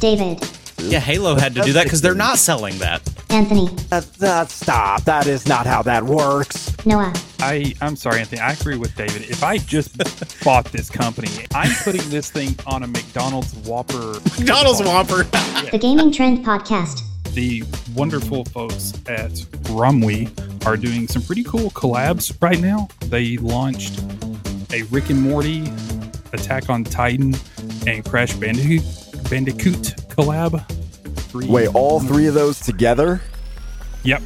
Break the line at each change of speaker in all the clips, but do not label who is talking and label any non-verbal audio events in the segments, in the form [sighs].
David,
Yeah, Halo had to do that because they're not selling that.
Anthony,
That, that, stop. That is not how that works.
Noah,
I I'm sorry, Anthony. I agree with David. If I just [laughs] bought this company, I'm putting this thing on a McDonald's Whopper.
McDonald's Whopper. [laughs]
the Gaming Trend Podcast.
The wonderful folks at Romwe are doing some pretty cool collabs right now. They launched a Rick and Morty, Attack on Titan, and Crash Bandicoot Bandicoot collab. Three-
Wait, all three of those together?
Yep.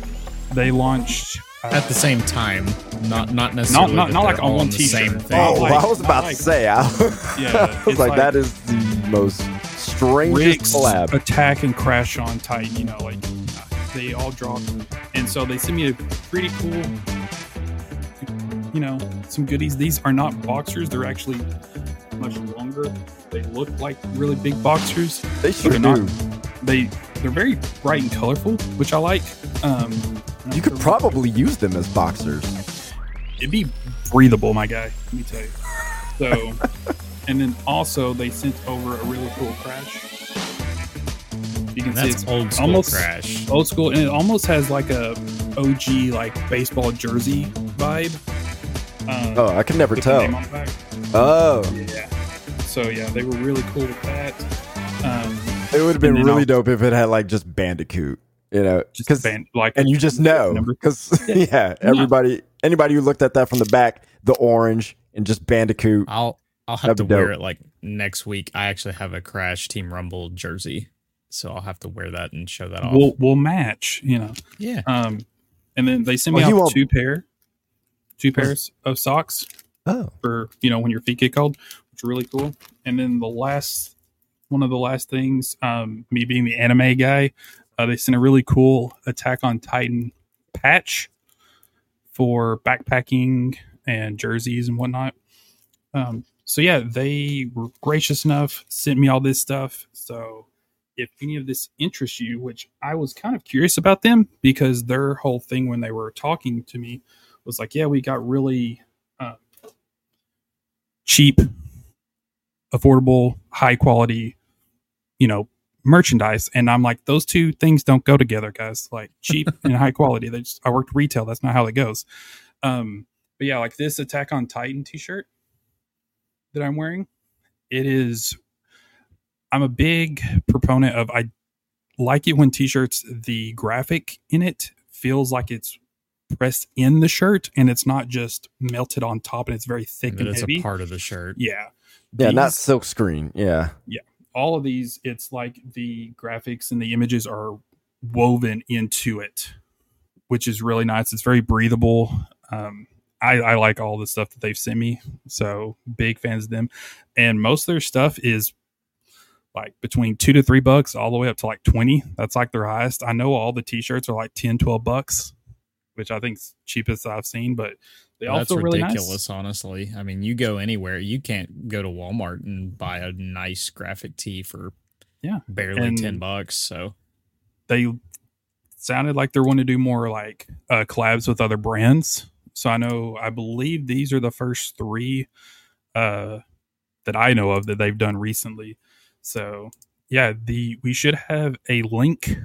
They launched. uh,
At the same time, not not necessarily.
not-
that
not like on one t-shirt.
Same thing.
Oh,
like-
I was about
like-
to say. I,
Yeah, [laughs]
I was
it's
like,
like-
that is the most strangest
Rick's
collab.
attack and crash on Titan. You know, like they all dropped, and so they sent me a pretty cool, you know, some goodies. These are not boxers; they're actually much longer. They look like really big boxers.
They sure
they're not-
do.
They they're very bright and colorful, which I like. Um,
You could probably use them as boxers.
it'd be breathable, my guy. Let me tell you. So, [laughs] and then also they sent over a really cool crash. You can see
That's
it's
old school
almost
crash.
old school, and it almost has like a OG like baseball jersey vibe. Um,
Oh, I could never
with the
tell.
Name on the back.
Oh,
Yeah. So yeah, they were really cool with that. Um,
it would have been really
I'll-
dope if it had like just Bandicoot, you know,
just
'cause-
band, like
and you just know because [laughs] yeah, everybody, anybody who looked at that from the back, the orange and just Bandicoot.
I'll I'll have to
be
wear it like next week. I actually have a Crash Team Rumble jersey, so I'll have to wear that and show that off.
will will match. You know.
yeah,
Um, and then they sent me
Well,
out two pair, two pairs of socks
Oh,
for you know when your feet get cold, which is really cool. And then the last one of the last things, um, me being the anime guy, uh, they sent a really cool Attack on Titan patch for backpacking and jerseys and whatnot. Um, so yeah, they were gracious enough, sent me all this stuff. So if any of this interests you, which I was kind of curious about them because their whole thing when they were talking to me was like, yeah, we got really cheap, affordable, high quality, you know, merchandise. And I'm like, those two things don't go together, guys. Like cheap [laughs] and high quality. They just, I worked retail. That's not how it goes. Um, but yeah, like this Attack on Titan t-shirt that I'm wearing, it is. I'm a big proponent of. I like it when t-shirts the graphic in it feels like it's pressed in the shirt and it's not just melted on top and it's very thick
that
and
it's
heavy.
a part of the shirt.
yeah,
yeah, not
These-
silk screen. Yeah.
Yeah, all of these. It's like the graphics and the images are woven into it, which is really nice. It's very breathable. Um, I, I like all the stuff that they've sent me. So big fans of them. And most of their stuff is like between two to three bucks all the way up to like 20. That's like their highest. I know all the t-shirts are like 10, 12 bucks, which I think's cheapest I've seen, but they
Well,
also
That's
really
ridiculous,
nice.
honestly. I mean, you go anywhere, you can't go to Walmart and buy a nice graphic tee for
Yeah.
barely
And-
ten bucks. So
They sounded like they're wanting to do more like uh, collabs with other brands. So I know, I believe these are the first three uh, that I know of that they've done recently. So yeah, the we should have a link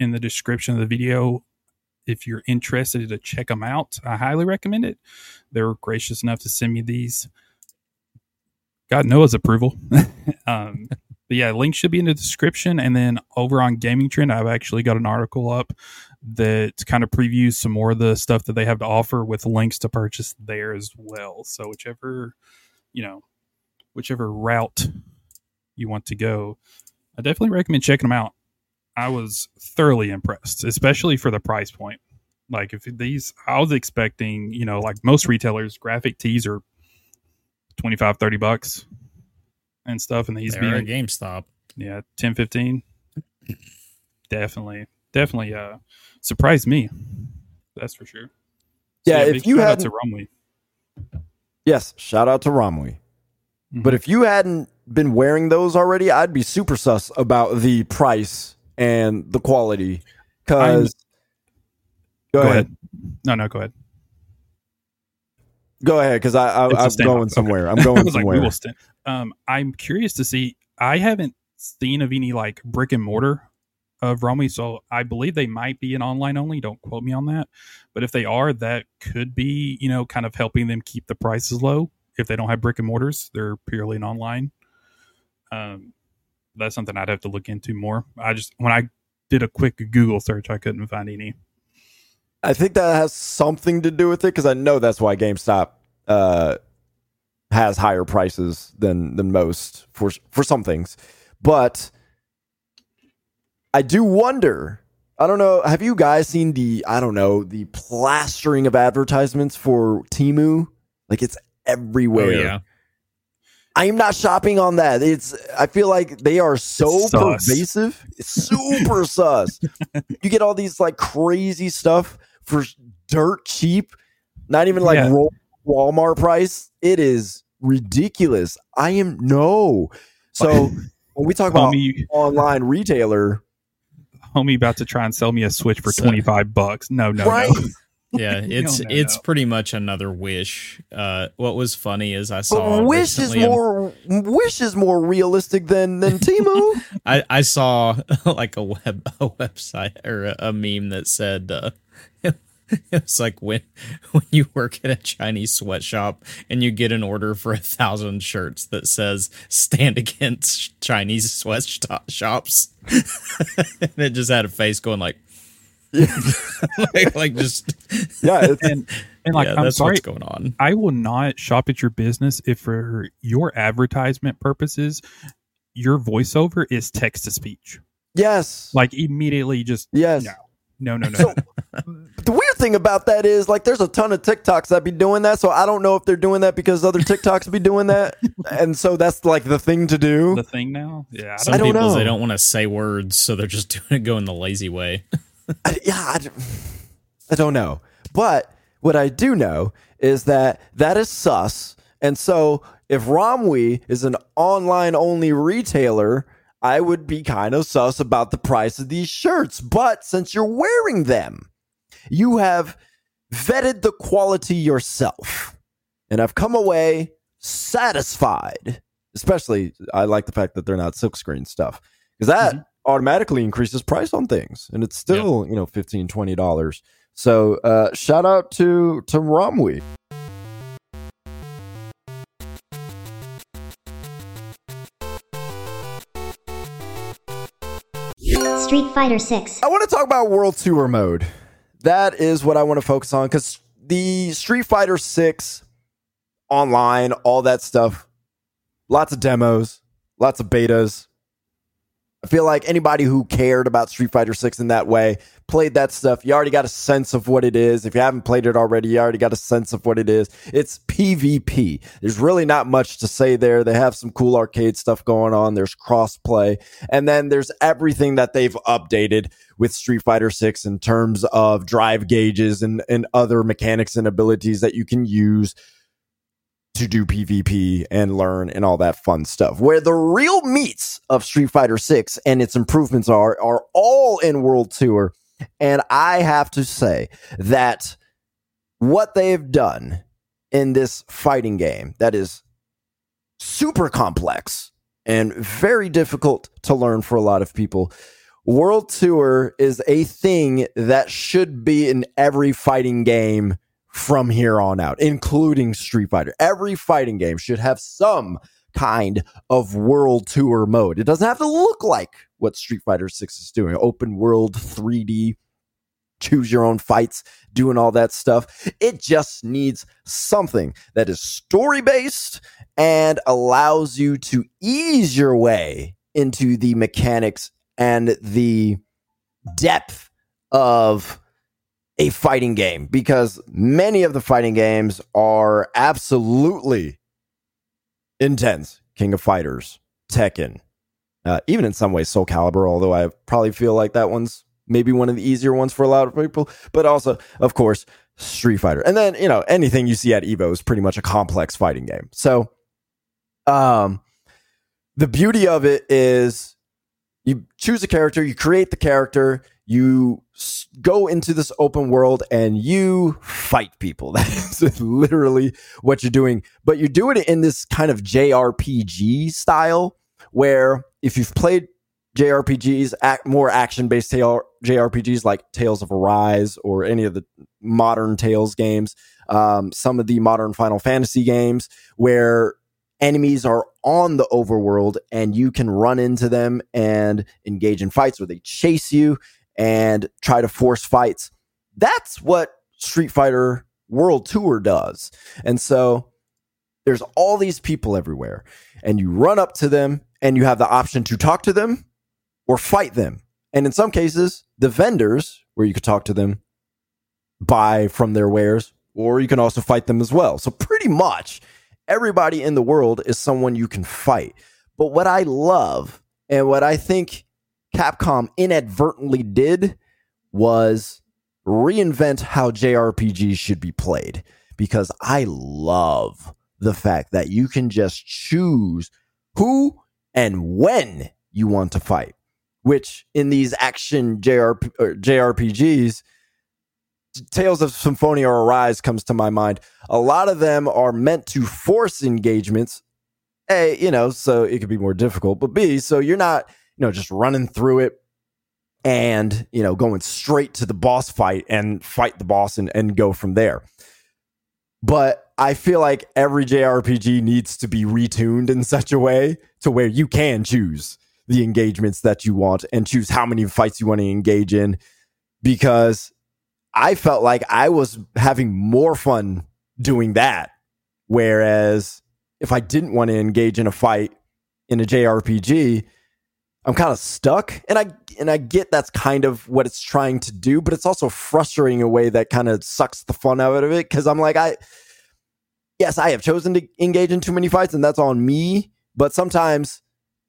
in the description of the video if you're interested to check them out. I highly recommend it. They were gracious enough to send me these. Got Noah's approval. [laughs] um, but yeah, link should be in the description. And then over on Gaming Trend, I've actually got an article up that kind of previews some more of the stuff that they have to offer with links to purchase there as well. So whichever, you know, whichever route you want to go, I definitely recommend checking them out. I was thoroughly impressed, especially for the price point. Like if these, I was expecting, you know, like most retailers, graphic tees are 25, 30 bucks and stuff. And these
they're at
being,
GameStop.
yeah, 10, 15. definitely, definitely, uh, surprised me. That's for sure.
Yeah, if you hadn't-
to Rumley.
yes. Shout out to Romwe.
Mhm.
But if you hadn't been wearing those already, I'd be super sus about the price and the quality. Because go,
Go
ahead.
ahead. No, no, go ahead.
go ahead, because I, I I'm
standoff.
going
Okay.
somewhere. I'm [laughs]
I
going
like,
somewhere.
stand. Um, I'm curious to see. I haven't seen of any like brick and mortar of Romwe, so I believe they might be an online only. Don't quote me on that, but if they are, that could be you know kind of helping them keep the prices low. If they don't have brick and mortars, they're purely an online. Um, that's something I'd have to look into more. I just when I did a quick Google search, I couldn't find any.
I think that has something to do with it because I know that's why GameStop uh, has higher prices than than most for for some things. But I do wonder. I don't know. Have you guys seen the I don't know the plastering of advertisements for Temu? Like it's everywhere.
Oh yeah.
I am not shopping on that. It's I feel like they are so
It's
pervasive. It's super [laughs] sus. You get all these like crazy stuff for dirt cheap, not even like
Yeah.
Walmart price. It is ridiculous. I am no. So [laughs] when we talk about
Homie,
online retailer,
homie, about to try and sell me a Switch for twenty five bucks. No, no,
right?
no. [laughs]
Yeah, [laughs] it's it's
no.
pretty much another wish. Uh, what was funny is I saw
But Wish is
recently an-
more Wish is more realistic than than Temu. [laughs]
I, I saw [laughs] like a web a website or a, a meme that said uh, it's like when when you work at a Chinese sweatshop and you get an order for a thousand shirts that says "Stand against Chinese sweatshops," and it just had a face going like, [laughs] like, like just [laughs]
yeah, it's,
And and like
yeah,
I'm
that's
sorry,
what's going on.
I will not shop at your business if for your advertisement purposes, your voiceover is text to speech.
yes,
Like immediately, just
yes.
no, no, no, no.
So the weird thing about that is like there's a ton of TikToks that be doing that. So I don't know if they're doing that because other TikToks be doing that. [laughs] And so that's like the thing to do.
the thing now, yeah. I
Some
I
don't,
don't
people
know.
they don't want to say words, so they're just doing it going the lazy way.
I, yeah, I, I don't know. But what I do know is that that is sus. And so if Romwe is an online only retailer, I would be kind of sus about the price of these shirts. But since you're wearing them, you have vetted the quality yourself. And I've come away satisfied. Especially, I like the fact that they're not silkscreen stuff because that mm-hmm. Automatically increases price on things and it's still you know 15 20 dollars. So uh shout out to to romwe.
Street Fighter 6.
i want to talk about world tour mode. That is what i want to focus on because the street fighter 6 online all that stuff lots of demos lots of betas I feel like anybody who cared about Street Fighter 6 in that way played that stuff. You already got a sense of what it is. If you haven't played it already, you already got a sense of what it is. It's PvP. There's really not much to say there. They have some cool arcade stuff going on. There's crossplay. And then there's everything that they've updated with Street Fighter 6 in terms of drive gauges and, and other mechanics and abilities that you can use to do PvP and learn and all that fun stuff. Where the real meats of Street Fighter 6 and its improvements are are all in World Tour. And I have to say that what they've done in this fighting game that is super complex and very difficult to learn for a lot of people. World Tour is a thing that should be in every fighting game from here on out, including Street Fighter. Every fighting game should have some kind of world tour mode. It doesn't have to look like what Street Fighter 6 is doing open world, 3D, choose your own fights, doing all that stuff. It just needs something that is story based and allows you to ease your way into the mechanics and the depth of a fighting game because many of the fighting games are absolutely intense. King of Fighters, Tekken, uh, even in some ways Soul Calibur, although I probably feel like that one's maybe one of the easier ones for a lot of people, but also, of course, Street Fighter. And then, you know, anything you see at Evo is pretty much a complex fighting game. So, um, the beauty of it is you choose a character, you create the character, you go into this open world and you fight people. [laughs] That is literally what you're doing, but you're doing it in this kind of JRPG style where if you've played JRPGs, act, more action based JRPGs like Tales of Arise or any of the modern Tales games, um, some of the modern Final Fantasy games where enemies are on the overworld and you can run into them and engage in fights where they chase you and try to force fights. That's what Street Fighter World Tour does. And so there's all these people everywhere, and you run up to them and you have the option to talk to them or fight them. And in some cases, the vendors, where you could talk to them, buy from their wares, or you can also fight them as well. So, pretty much everybody in the world is someone you can fight. But what I love and what I think Capcom inadvertently did was reinvent how JRPGs should be played because I love the fact that you can just choose who and when you want to fight, which in these action JRP, JRPGs, Tales of Symphonia or Arise comes to my mind. A lot of them are meant to force engagements. A, you know, so it could be more difficult, but B, so you're not, you know, just running through it and, you know, going straight to the boss fight and fight the boss and, and go from there. But I feel like every JRPG needs to be retuned in such a way to where you can choose the engagements that you want and choose how many fights you want to engage in because I felt like I was having more fun doing that. Whereas if I didn't want to engage in a fight in a JRPG, I'm kind of stuck. And I and I get that's kind of what it's trying to do, but it's also frustrating in a way that kind of sucks the fun out of it because I'm like, I yes, I have chosen to engage in too many fights, and that's on me. But sometimes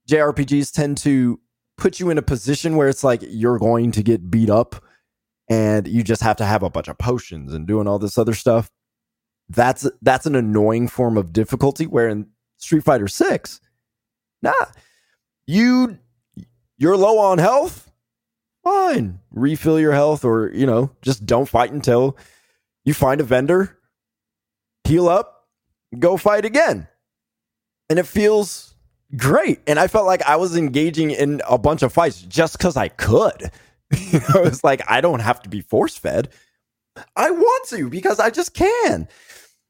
JRPGs tend to put you in a position where it's like you're going to get beat up and you just have to have a bunch of potions and doing all this other stuff. That's that's an annoying form of difficulty where in Street Fighter 6, nah, you you're low on health, fine. Refill your health or, you know, just don't fight until you find a vendor, heal up, go fight again. And it feels great. And I felt like I was engaging in a bunch of fights just because I could. [laughs] you know, like I don't have to be force fed. I want to because I just can.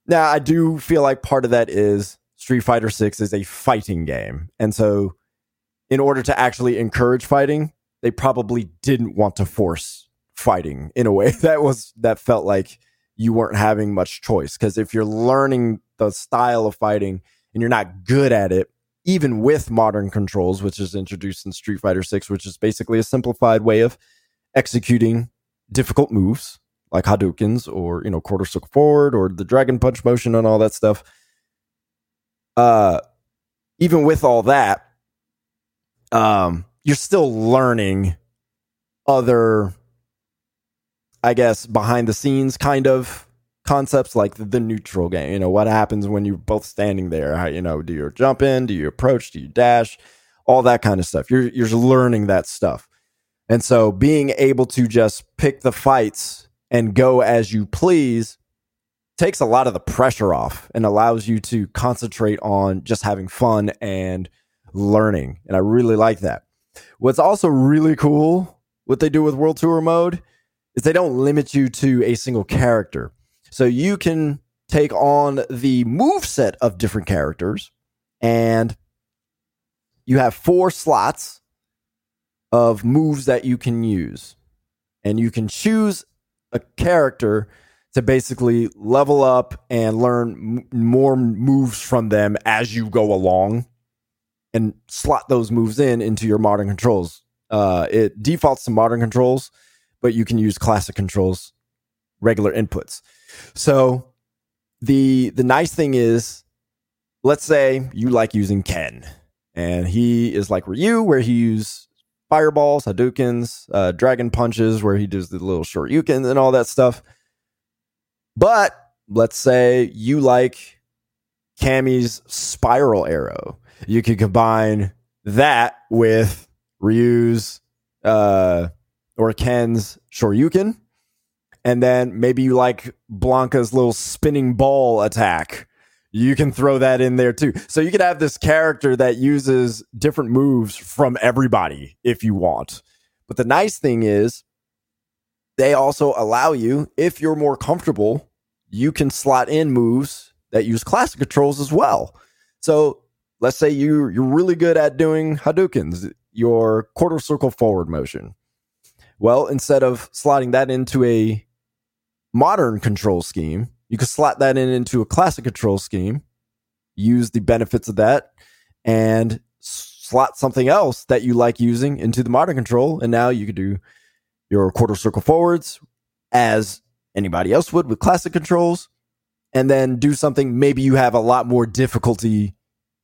Now, I do feel like part of that is Street Fighter 6 is a fighting game. And so in order to actually encourage fighting, they probably didn't want to force fighting in a way [laughs] that was that felt like you weren't having much choice. Because if you're learning the style of fighting and you're not good at it even with modern controls which is introduced in Street Fighter 6 which is basically a simplified way of executing difficult moves like Hadoukens or you know quarter circle forward or the dragon punch motion and all that stuff uh even with all that um, you're still learning other, I guess, behind the scenes kind of concepts like the, neutral game. You know, what happens when you're both standing there? How, you know, do you jump in? Do you approach? Do you dash? All that kind of stuff. You're you're learning that stuff. And so being able to just pick the fights and go as you please takes a lot of the pressure off and allows you to concentrate on just having fun and learning. And I really like that. What's also really cool, what they do with World Tour mode, is they don't limit you to a single character. So you can take on the move set of different characters, and you have four slots of moves that you can use. And you can choose a character to basically level up and learn m- more moves from them as you go along and slot those moves in into your modern controls. Uh, it defaults to modern controls, but you can use classic controls, regular inputs. So the the nice thing is, let's say you like using Ken, and he is like Ryu, where he uses fireballs, Hadoukens, uh, dragon punches, where he does the little short Shoryukens and all that stuff. But let's say you like Cammy's spiral arrow you could combine that with Ryu's uh, or Ken's Shoryuken. And then maybe you like Blanka's little spinning ball attack. you can throw that in there too. So you can have this character that uses different moves from everybody if you want. But the nice thing is, they also allow you, if you're more comfortable, you can slot in moves that use classic controls as well. So let's say you you're really good at doing Hadoukens, your quarter circle forward motion. Well, instead of slotting that into a modern control scheme, you could slot that in into a classic control scheme, use the benefits of that, and slot something else that you like using into the modern control. And now you could do your quarter circle forwards as anybody else would with classic controls, and then do something maybe you have a lot more difficulty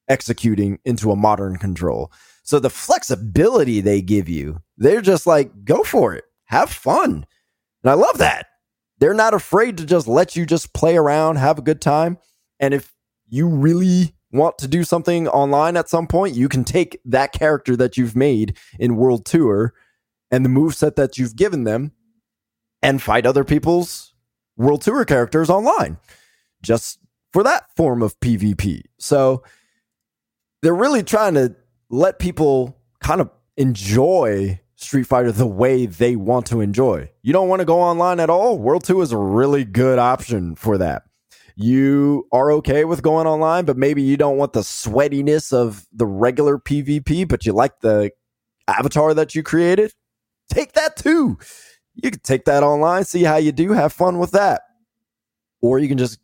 executing into a modern control. So the flexibility they give you, they're just like, go for it, have fun. And I love that. They're not afraid to just let you just play around, have a good time. And if you really want to do something online at some point, you can take that character that you've made in World Tour and the move set that you've given them and fight other people's World Tour characters online just for that form of PvP. So they're really trying to let people kind of enjoy Street Fighter the way they want to enjoy. You don't want to go online at all? World Tour is a really good option for that. You are okay with going online, but maybe you don't want the sweatiness of the regular PvP, but you like the avatar that you created. Take that too. You can take that online, see how you do, have fun with that. Or you can just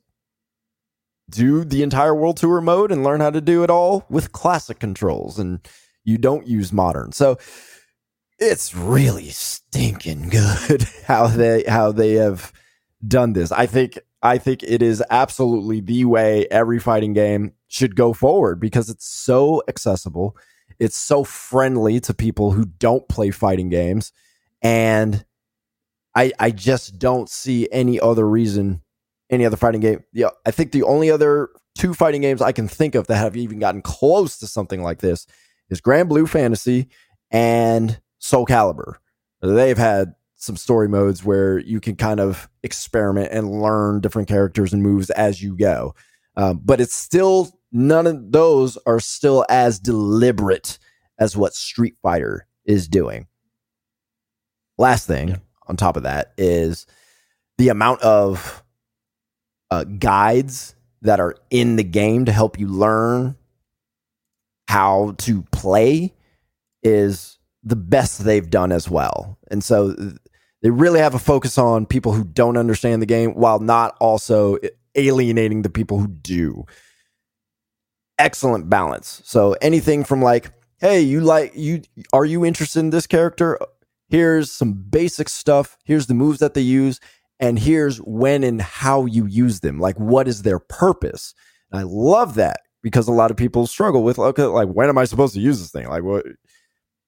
do the entire world tour mode and learn how to do it all with classic controls and you don't use modern. So it's really stinking good [laughs] how they how they have done this. I think I think it is absolutely the way every fighting game should go forward because it's so accessible. It's so friendly to people who don't play fighting games and I I just don't see any other reason any other fighting game. Yeah, I think the only other two fighting games I can think of that have even gotten close to something like this is Granblue Fantasy and Soul Calibur. They've had some story modes where you can kind of experiment and learn different characters and moves as you go. Um, but it's still none of those are still as deliberate as what Street Fighter is doing. Last thing yeah. on top of that is the amount of uh, guides that are in the game to help you learn how to play is the best they've done as well. And so they really have a focus on people who don't understand the game while not also alienating the people who do. Excellent balance. So anything from like, hey, you like you are you interested in this character? Here's some basic stuff. Here's the moves that they use and here's when and how you use them. Like, what is their purpose? And I love that because a lot of people struggle with, okay, like, when am I supposed to use this thing? Like, what?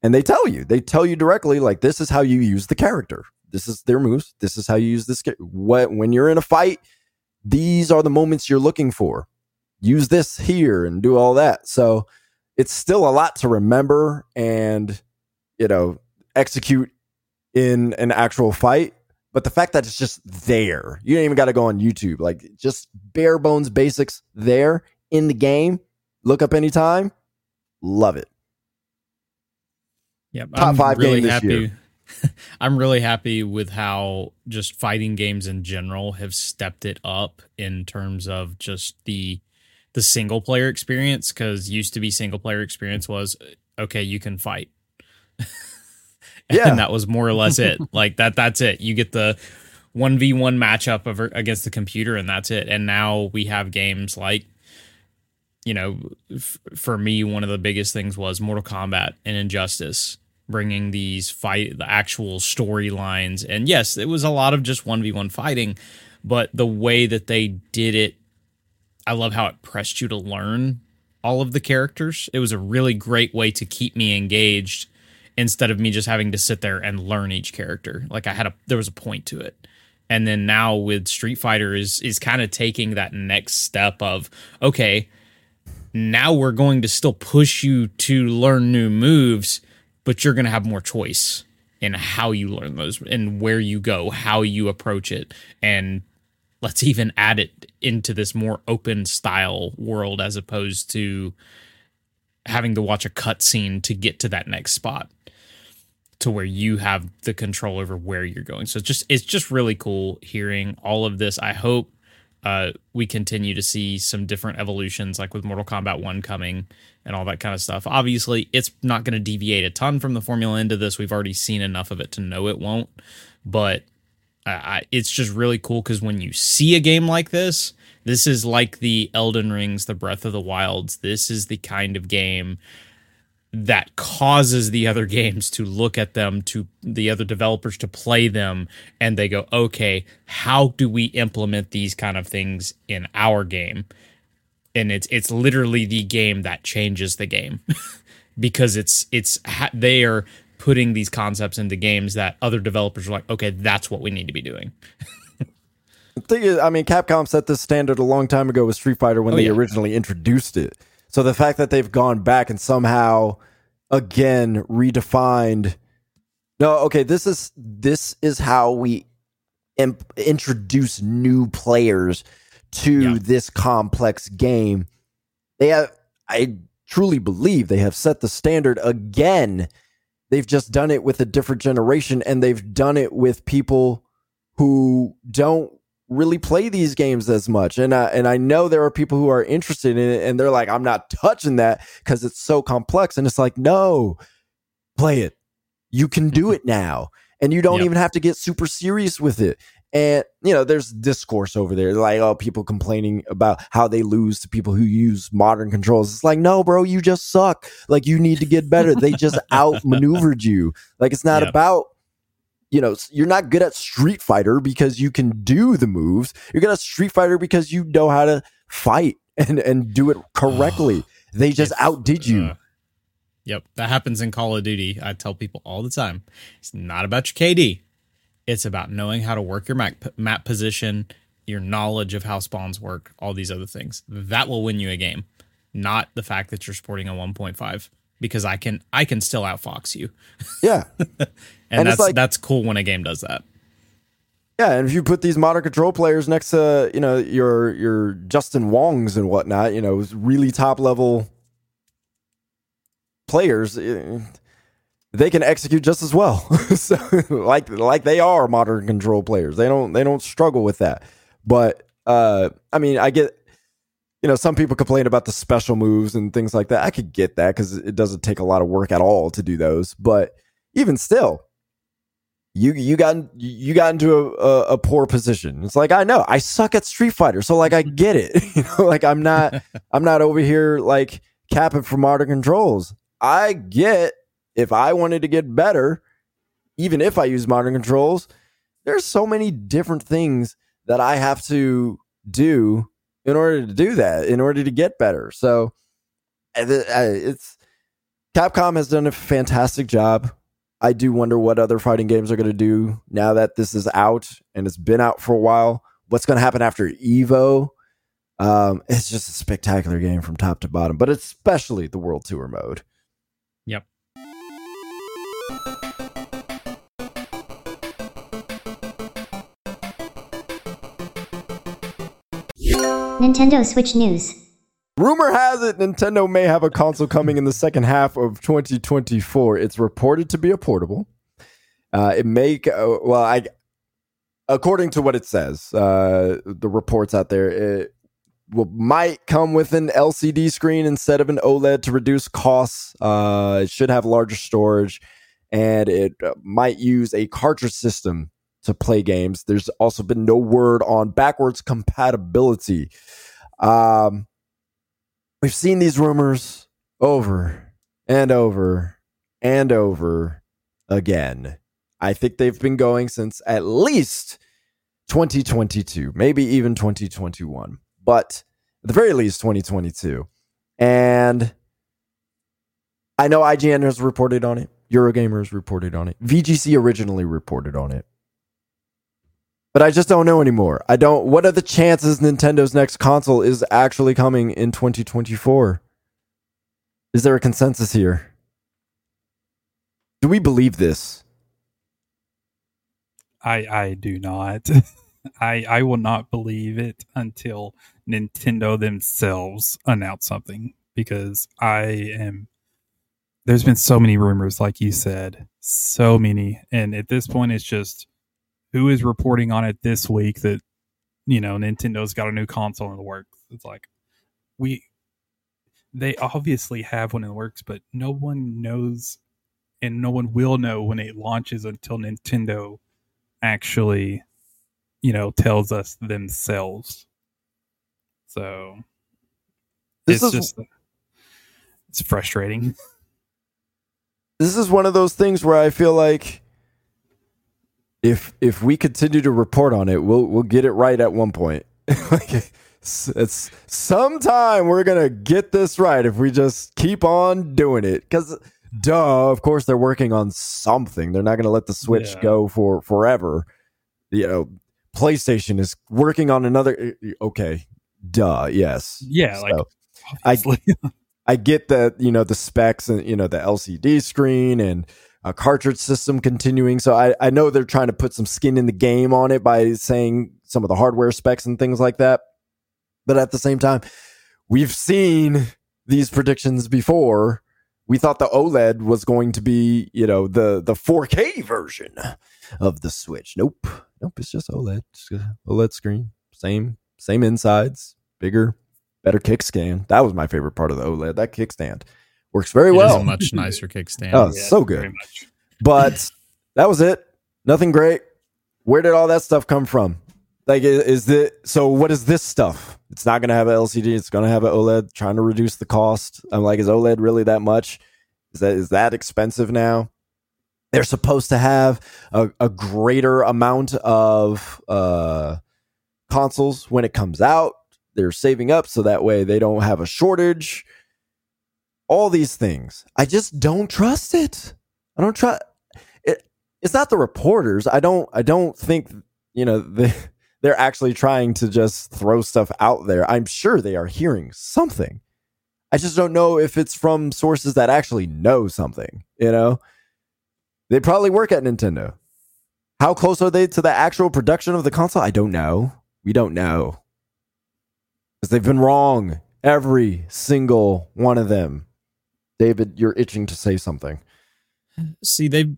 And they tell you, they tell you directly, like, this is how you use the character. This is their moves. This is how you use this. What when you're in a fight, these are the moments you're looking for. Use this here and do all that. So it's still a lot to remember and you know execute in an actual fight but the fact that it's just there, you don't even got to go on YouTube. Like just bare bones basics there in the game. Look up anytime. Love it.
Yep. Top I'm five really game happy. this year. [laughs] I'm really happy with how just fighting games in general have stepped it up in terms of just the the single player experience because used to be single player experience was okay you can fight [laughs] [laughs] yeah. and that was more or less it. [laughs] like that. That's it. You get the one v one matchup of, against the computer, and that's it. And now we have games like, you know, f- for me, one of the biggest things was Mortal Kombat and Injustice bringing these fight the actual storylines and yes it was a lot of just 1v1 fighting but the way that they did it i love how it pressed you to learn all of the characters it was a really great way to keep me engaged instead of me just having to sit there and learn each character. Like I had a there was a point to it. And then now with Street Fighter is is kind of taking that next step of okay, now we're going to still push you to learn new moves, but you're going to have more choice in how you learn those and where you go, how you approach it and let's even add it into this more open style world as opposed to having to watch a cutscene to get to that next spot to where you have the control over where you're going. So it's just it's just really cool hearing all of this. I hope uh, we continue to see some different evolutions, like with Mortal Kombat One coming and all that kind of stuff. Obviously, it's not going to deviate a ton from the formula into this. We've already seen enough of it to know it won't, but I, it's just really cool because when you see a game like this, this is like the Elden Rings, the Breath of the Wilds. This is the kind of game that causes the other [laughs] games to look at them to the other developers to play them and they go okay how do we implement these kind of things in our game? And it's it's literally the game that changes the game [laughs] because it's it's they are putting these concepts into games that other developers are like okay that's what we need to be doing.
The thing is i mean capcom set this standard a long time ago with street fighter when oh, they yeah. originally introduced it so the fact that they've gone back and somehow again redefined no, okay, this is this is how we imp- introduce new players to yeah. this complex game. They have I truly believe they have set the standard again. They've just done it with a different generation and they've done it with people who don't really play these games as much. And I, and I know there are people who are interested in it and they're like, I'm not touching that because it's so complex. And it's like, no, play it. You can do mm-hmm. it now. And you don't yep. even have to get super serious with it. And, you know, there's discourse over there, like, oh, people complaining about how they lose to people who use modern controls. It's like, no, bro, you just suck. Like, you need to get better. they just [laughs] outmaneuvered you. Like, it's not yep. about you know, you're not good at Street Fighter because you can do the moves. You're good at Street Fighter because you know how to fight [laughs] and and do it correctly. [sighs] they just outdid you. Uh,
yep, that happens in Call of Duty. I tell people all the time. It's not about your KD. It's about knowing how to work your map, map position, your knowledge of how spawns work, all these other things. That will win you a game, not the fact that you're sporting a 1.5 because I can I can still outfox you.
Yeah. [laughs]
and, and that's like, that's cool when a game does that.
Yeah, and if you put these modern control players next to you know your your Justin Wongs and whatnot, you know, really top level players, eh, they can execute just as well. [laughs] so, like like they are modern control players. They don't they don't struggle with that. But uh, I mean, I get you know, some people complain about the special moves and things like that. I could get that because it doesn't take a lot of work at all to do those. But even still, you you got you got into a, a, a, poor position. It's like I know I suck at Street Fighter, so like I get it. [laughs] you know, like I'm not [laughs] I'm not over here like capping for modern controls. I get if I wanted to get better, even if I use modern controls, there's so many different things that I have to do in order to do that, in order to get better. So uh, it's Capcom has done a fantastic job. I do wonder what other fighting games are going to do now that this is out and it's been out for a while. What's going to happen after Evo? Um, it's just a spectacular game from top to bottom, but especially the World Tour mode.
Yep.
Nintendo Switch News.
Rumor has it Nintendo may have a console coming in the second half of 2024. It's reported to be a portable. Uh, it may, uh, well, I, according to what it says, uh, the reports out there, it will, might come with an LCD screen instead of an OLED to reduce costs. Uh, it should have larger storage, and it uh, might use a cartridge system to play games. There's also been no word on backwards compatibility. Um, we've seen these rumors over and over and over again. I think they've been going since at least 2022, maybe even 2021, but at the very least 2022. And I know IGN has reported on it. Eurogamer has reported on it. VGC originally reported on it but I just don't know anymore. I don't. What are the chances Nintendo's next console is actually coming in 2024? Is there a consensus here? Do we believe this?
I I do not. [laughs] I I will not believe it until Nintendo themselves announce something because I am. There's been so many rumors, like you said, so many, and at this point, it's just who is reporting on it this week that you know Nintendo's got a new console in the works. It's like we they obviously have one in the works, but no one knows and no one will know when it launches until Nintendo actually, you know, tells us themselves. So
This
it's
is-
just it's frustrating. [laughs]
this is one of those things where I feel like if if we continue to report on it, we'll we'll get it right at one point. [laughs] like it's, sometime we're gonna get this right if we just keep on doing it. Because duh, of course they're working on something. They're not gonna let the Switch
Yeah.
go for forever. You know, PlayStation is working on another. Eh, eh, okay, duh, yes,
Yeah, like
So- I- [laughs] I get that you know the specs and you know the LCD screen and a cartridge system continuing. So I, I know they're trying to put some skin in the game on it by saying some of the hardware specs and things like that. But at the same time, we've seen these predictions before. We thought the OLED was going to be, you know, the the 4K version of the Switch. Nope, nope. It's just OLED, OLED screen, same same insides, bigger, better kickstand. That was my favorite part of the OLED. That kickstand works very
It is
well.
a much [laughs] nicer kickstand.
Oh,
Yeah,
so good.
very much.
But that was it. Nothing great. Where did all that stuff come from? Like, is it so? What is this stuff? It's not going to have an LCD. It's going to have an OLED. Trying to reduce the cost. I'm like, is OLED really that much? Is that is that expensive now? They're supposed to have a, a greater amount of uh, consoles when it comes out. They're saving up so that way they don't have a shortage. All these things, I just don't trust it. I don't trust it. It's not the reporters. I don't. I don't think you know [laughs] they they're actually trying to just throw stuff out there. I'm sure they are hearing something. I just don't know if it's from sources that actually know something. You know, they probably work at Nintendo. How close are they to the actual production of the console? I don't know. We don't know because they've been wrong. Every single one of them. David, you're itching to say something.
See, they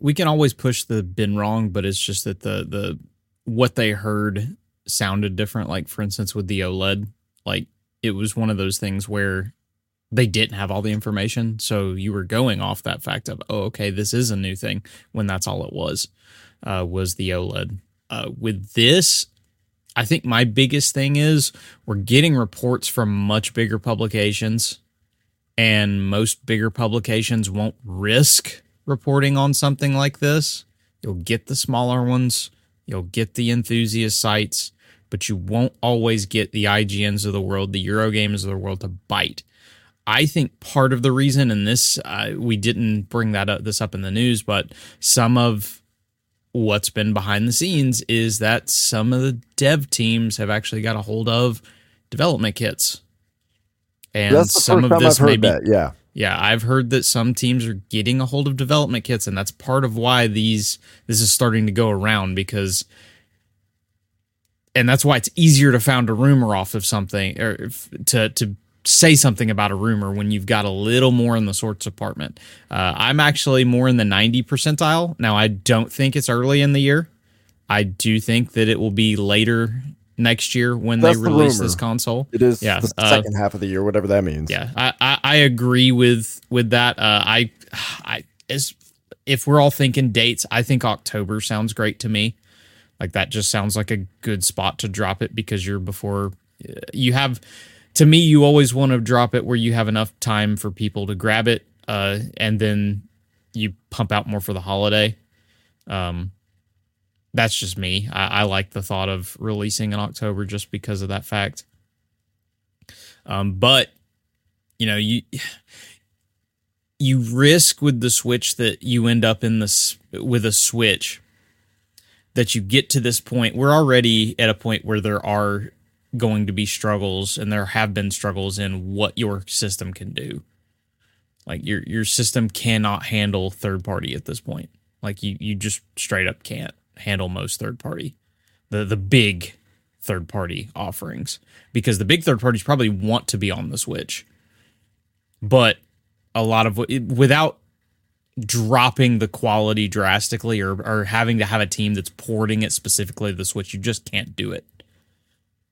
we can always push the been wrong, but it's just that the the what they heard sounded different. Like for instance, with the OLED, like it was one of those things where they didn't have all the information, so you were going off that fact of oh, okay, this is a new thing when that's all it was uh, was the OLED. Uh, with this, I think my biggest thing is we're getting reports from much bigger publications and most bigger publications won't risk reporting on something like this. You'll get the smaller ones, you'll get the enthusiast sites, but you won't always get the IGNs of the world, the Eurogamers of the world to bite. I think part of the reason, and this uh, we didn't bring that up this up in the news, but some of what's been behind the scenes is that some of the dev teams have actually got a hold of development kits, and
That's the
some
first
of
time
this
I've
may
heard
be
that. Yeah.
yeah, I've heard that some teams are getting a hold of development kits, and that's part of why these this is starting to go around because, and that's why it's easier to found a rumor off of something or if, to to say something about a rumor when you've got a little more in the sorts department. Uh, I'm actually more in the 90 percentile now. I don't think it's early in the year. I do think that it will be later next year when
That's
they release
rumor.
this console.
It is
Yeah,
the
uh,
second half of the year, whatever that means.
Yeah, I, I, I agree with with that. Uh, I I as if we're all thinking dates, I think October sounds great to me. Like that just sounds like a good spot to drop it because you're before you have. To me, you always want to drop it where you have enough time for people to grab it, uh, and then you pump out more for the holiday. Um, that's just me. I, I like the thought of releasing in October just because of that fact. Um, but you know you [sighs] you risk with the switch that you end up in this with a switch that you get to this point we're already at a point where there are going to be struggles and there have been struggles in what your system can do like your your system cannot handle third party at this point like you you just straight up can't handle most third party the the big third party offerings because the big third parties probably want to be on the Switch, but a lot of without dropping the quality drastically or, or having to have a team that's porting it specifically to the Switch, you just can't do it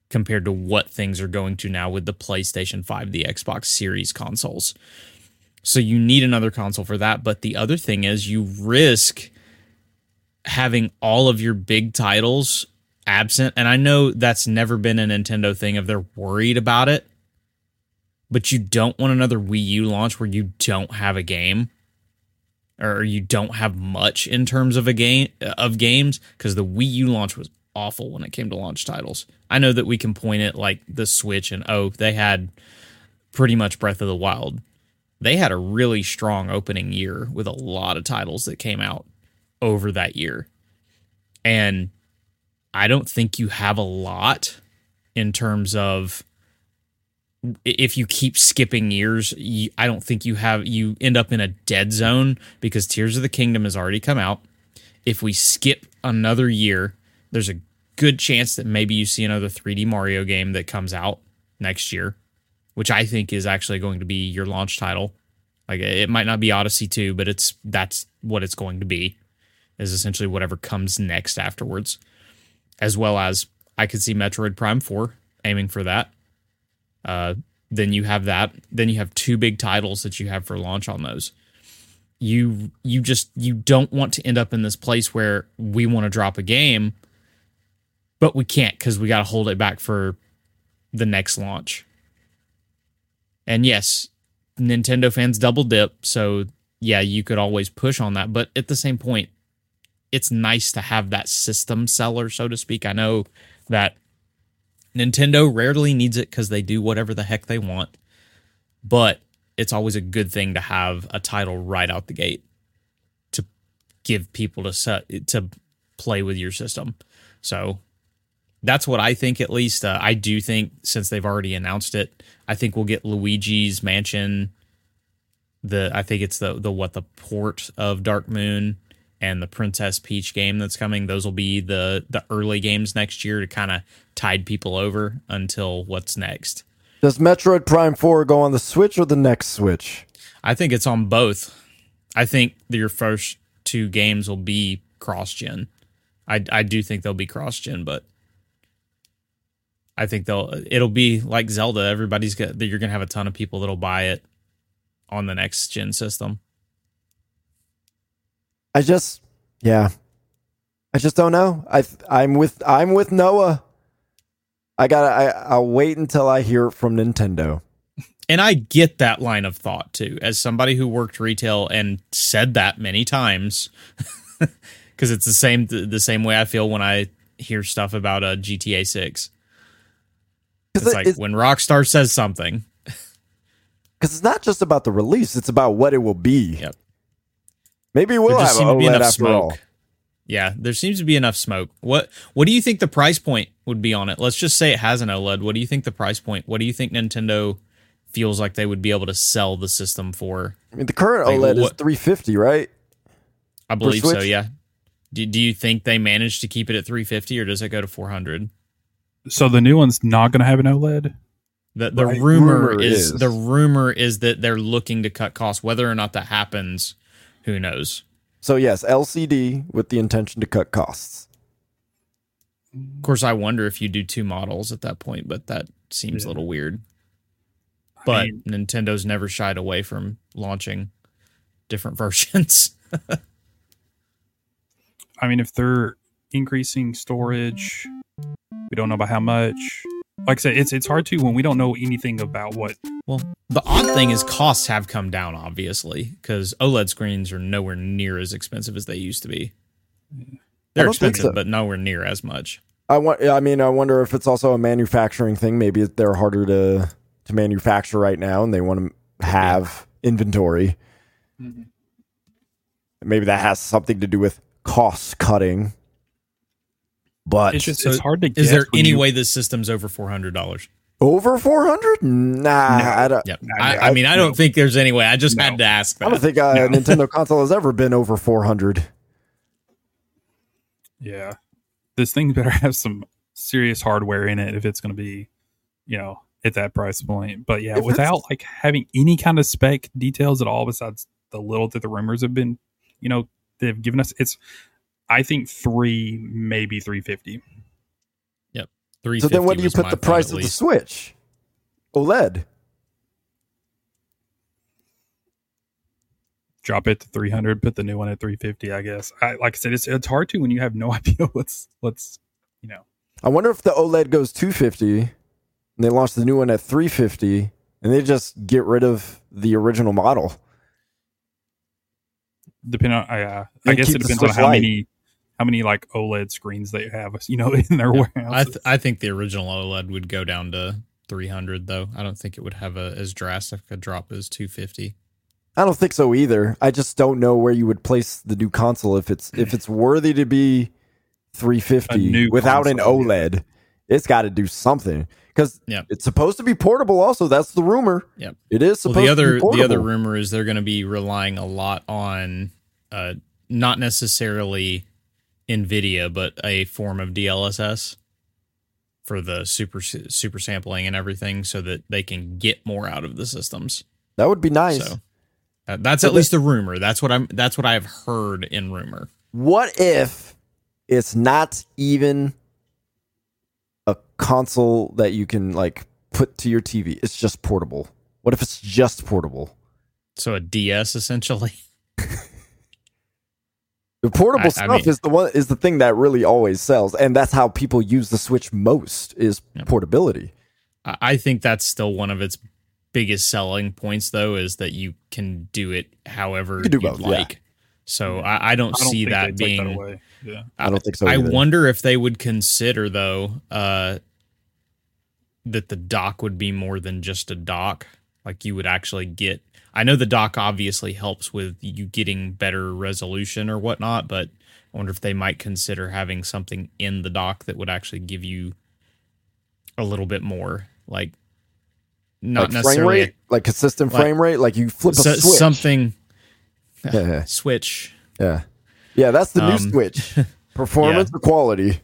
compared to what things are going to now with the PlayStation 5, the Xbox Series consoles. So you need another console for that. But the other thing is you risk having all of your big titles absent. And I know that's never been a Nintendo thing if they're worried about it. But you don't want another Wii U launch where you don't have a game or you don't have much in terms of a game of games because the Wii U launch was awful when it came to launch titles. I know that we can point at like the Switch and oh, they had pretty much Breath of the Wild. They had a really strong opening year with a lot of titles that came out over that year. And I don't think you have a lot in terms of if you keep skipping years, you, I don't think you have you end up in a dead zone because Tears of the Kingdom has already come out. If we skip another year, there's a good chance that maybe you see another 3D Mario game that comes out next year, which I think is actually going to be your launch title. Like it might not be Odyssey 2, but it's that's what it's going to be. Is essentially whatever comes next afterwards. As well as I could see Metroid Prime 4 aiming for that. Uh, then you have that. Then you have two big titles that you have for launch on those. You you just you don't want to end up in this place where we want to drop a game but we can't because we got to hold it back for the next launch. And yes, Nintendo fans double dip, so yeah, you could always push on that. But at the same point, it's nice to have that system seller, so to speak. I know that Nintendo rarely needs it because they do whatever the heck they want, but it's always a good thing to have a title right out the gate to give people to set to play with your system. So that's what I think. At least uh, I do think since they've already announced it, I think we'll get Luigi's Mansion. The I think it's the the what the port of Dark Moon and the Princess Peach game that's coming. Those will be the the early games next year to kind of tide people over until what's next.
Does Metroid Prime Four go on the Switch or the next Switch?
I think it's on both. I think your first two games will be cross gen. I I do think they'll be cross gen, but I think they'll it'll be like Zelda. Everybody's got that you're gonna have a ton of people that'll buy it on the next gen system.
I just yeah. I just don't know. I I'm with I'm with Noah. I got I I'll wait until I hear from Nintendo.
And I get that line of thought too, as somebody who worked retail and said that many times, [laughs] because it's the same the same way I feel when I hear stuff about a GTA Six. It's it, like it's, when Rockstar says something. [laughs]
Because it's not just about the release; it's about what it will be.
Yep.
Maybe we'll have OLED after smoke. all.
Yeah, there seems to be enough smoke. What What do you think the price point would be on it? Let's just say it has an OLED. What do you think the price point? What do you think Nintendo feels like they would be able to sell the system for?
I mean, the current like, OLED what, is three fifty, right?
I believe so. Yeah. Do Do you think they managed to keep it at three fifty, or does it go to four hundred?
So the new one's not going to have an OLED.
The the right. rumor, rumor is, is, the rumor is that they're looking to cut costs. Whether or not that happens, who knows?
So yes, LCD with the intention to cut costs.
Of course, I wonder if you do two models at that point, but that seems yeah. a little weird. But I mean, Nintendo's never shied away from launching different [laughs] versions.
I mean, if they're increasing storage, we don't know by how much. Like I said, it's it's hard to when we don't know anything about what.
Well, the odd thing is costs have come down, obviously, because OLED screens are nowhere near as expensive as they used to be. They're expensive, so. but nowhere near as much.
I want. I mean, I wonder if it's also a manufacturing thing. Maybe they're harder to to manufacture right now, and they want to have inventory. Mm-hmm. Maybe that has something to do with cost cutting. But
it's just so it's hard to.
Is there any you, way this system's over four hundred dollars?
Over four hundred? Nah, no.
I don't. Yep. I, I, I, mean, I don't no. think there's any way. I just no. had to ask. That.
I don't think a no. Nintendo console has ever been over four hundred. [laughs]
Yeah, this thing better have some serious hardware in it if it's going to be, you know, at that price point. But yeah,
If
without like having any kind of spec details at all, besides the little that the rumors have been, you know, they've given us, it's I think three, maybe three fifty. Yep, three.
So then, what do you put the price of the. Switch? OLED.
Drop it to three hundred, put the new one at three fifty. I guess. I, like I said, it's it's hard to when you have no [laughs] idea what's what's you know.
I wonder if the OLED goes 250 and they launch the new one at 350 and they just get rid of the original model.
depending on uh, I guess it depends on how
Lite.
many how many like OLED screens they have, [laughs] you know, in their
warehouse.
I,
th- I think the original OLED would go down to 300 though. I don't think it would have a as drastic a drop as 250.
I don't think so either. I just don't know where you would place the new console if it's if it's worthy to be 350
new
without an
console, yeah.
OLED. It's got to do something because
Yep.
it's supposed to be portable. Also, that's the rumor.
Yep.
It is
Well,
supposed
the other
to be portable.
the other rumor is they're going to be relying a lot on uh, not necessarily NVIDIA, but a form of DLSS for the super super sampling and everything, so that they can get more out of the systems.
that would be nice.
So uh, that's
So
at least the rumor. That's what I'm. That's what I've heard in rumor.
What if it's not even a console that you can like put to your TV? It's just portable. What if it's just portable?
So a DS essentially. [laughs]
The portable
I- I
stuff
mean-
is the one is the thing that really always sells, and that's how people use the Switch most is
Yep.
portability.
I I think that's still one of its biggest selling points, though, is that you can do it however
You do
you'd
both, yeah.
like. So I, I don't
I don't
see that being.
that. Yeah.
I don't think so.
I wonder if they would consider though uh, that the dock would be more than just a dock. Like you would actually get. I know the dock obviously helps with you getting better resolution or whatnot, but I wonder if they might consider having something in the dock that would actually give you a little bit more, like not
like frame
necessarily
rate, like consistent
like-
frame rate, like you flip a
so-
switch.
something [laughs]
Yeah,
switch.
yeah, yeah. That's the new
Um,
Switch. [laughs] Performance or quality?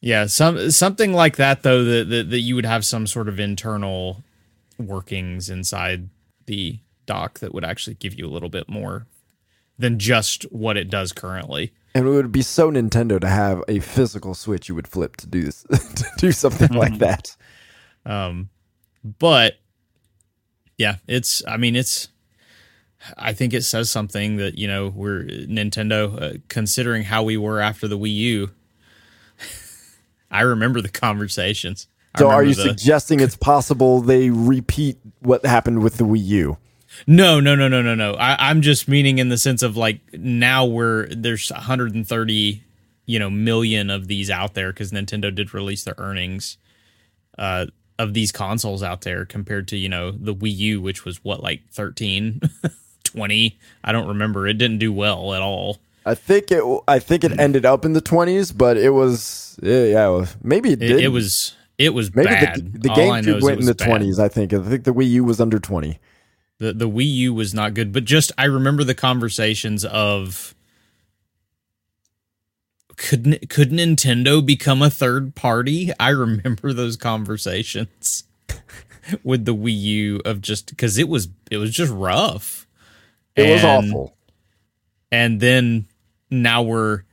Yeah, some something like that though that, that that you would have some sort of internal workings inside the that would actually give you a little bit more than just what it does currently.
And it would be so Nintendo to have a physical Switch you would flip to do this, [laughs] to do something like that.
Um but yeah, it's I mean it's I think it says something that, you know, we're Nintendo uh, considering how we were after the Wii U. [laughs] I remember the conversations.
So, are you
the-
suggesting it's possible they repeat what happened with the Wii U?
No, no, no, no, no, no. I, I'm just meaning in the sense of like now we're there's 130, you know, million of these out there because Nintendo did release their earnings uh, of these consoles out there compared to you know the Wii U, which was what like 13, [laughs] 20. I don't remember. It didn't do well at all.
I think it. I think it ended up in the twenties, but it was yeah, yeah it was- maybe it
It, it was it was
maybe
bad.
the, the
All I know
GameCube went in the
bad.
twenties. I think. I think the Wii U was under twenty.
The the Wii U was not good, but just I remember the conversations of could could Nintendo become a third party? I remember those conversations [laughs] with the Wii U of just because it was it was just rough.
It was awful.
and then now we're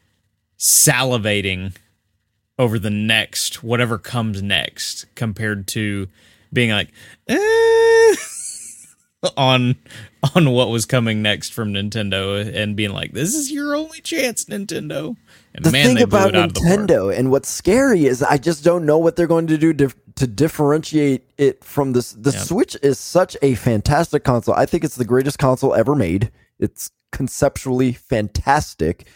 salivating over the next whatever comes next compared to being like eh, on on what was coming next from Nintendo and being like this is your only chance Nintendo and
The
man
thing
they
about
it out of the park
Nintendo and what's scary is I just don't know what they're going to do dif- to differentiate it from this. The
Yeah.
Switch is such a fantastic console. I think it's the greatest console ever made. It's conceptually fantastic.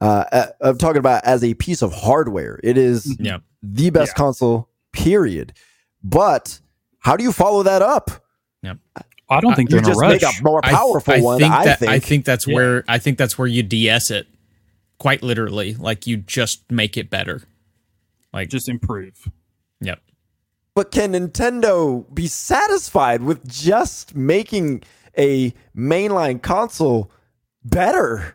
Uh, uh, I'm talking about as a piece of hardware. It is
yeah
the best
Yeah.
console, period. But how do you follow that up?
I don't think
You
they're in a
just
rush.
make a more
I-
powerful
I,
one.
think
I
that
think.
I think that's
Yeah.
where I think that's where you DS it quite literally like you just make it better like
Just improve.
yep
But can Nintendo be satisfied with just making a mainline console better?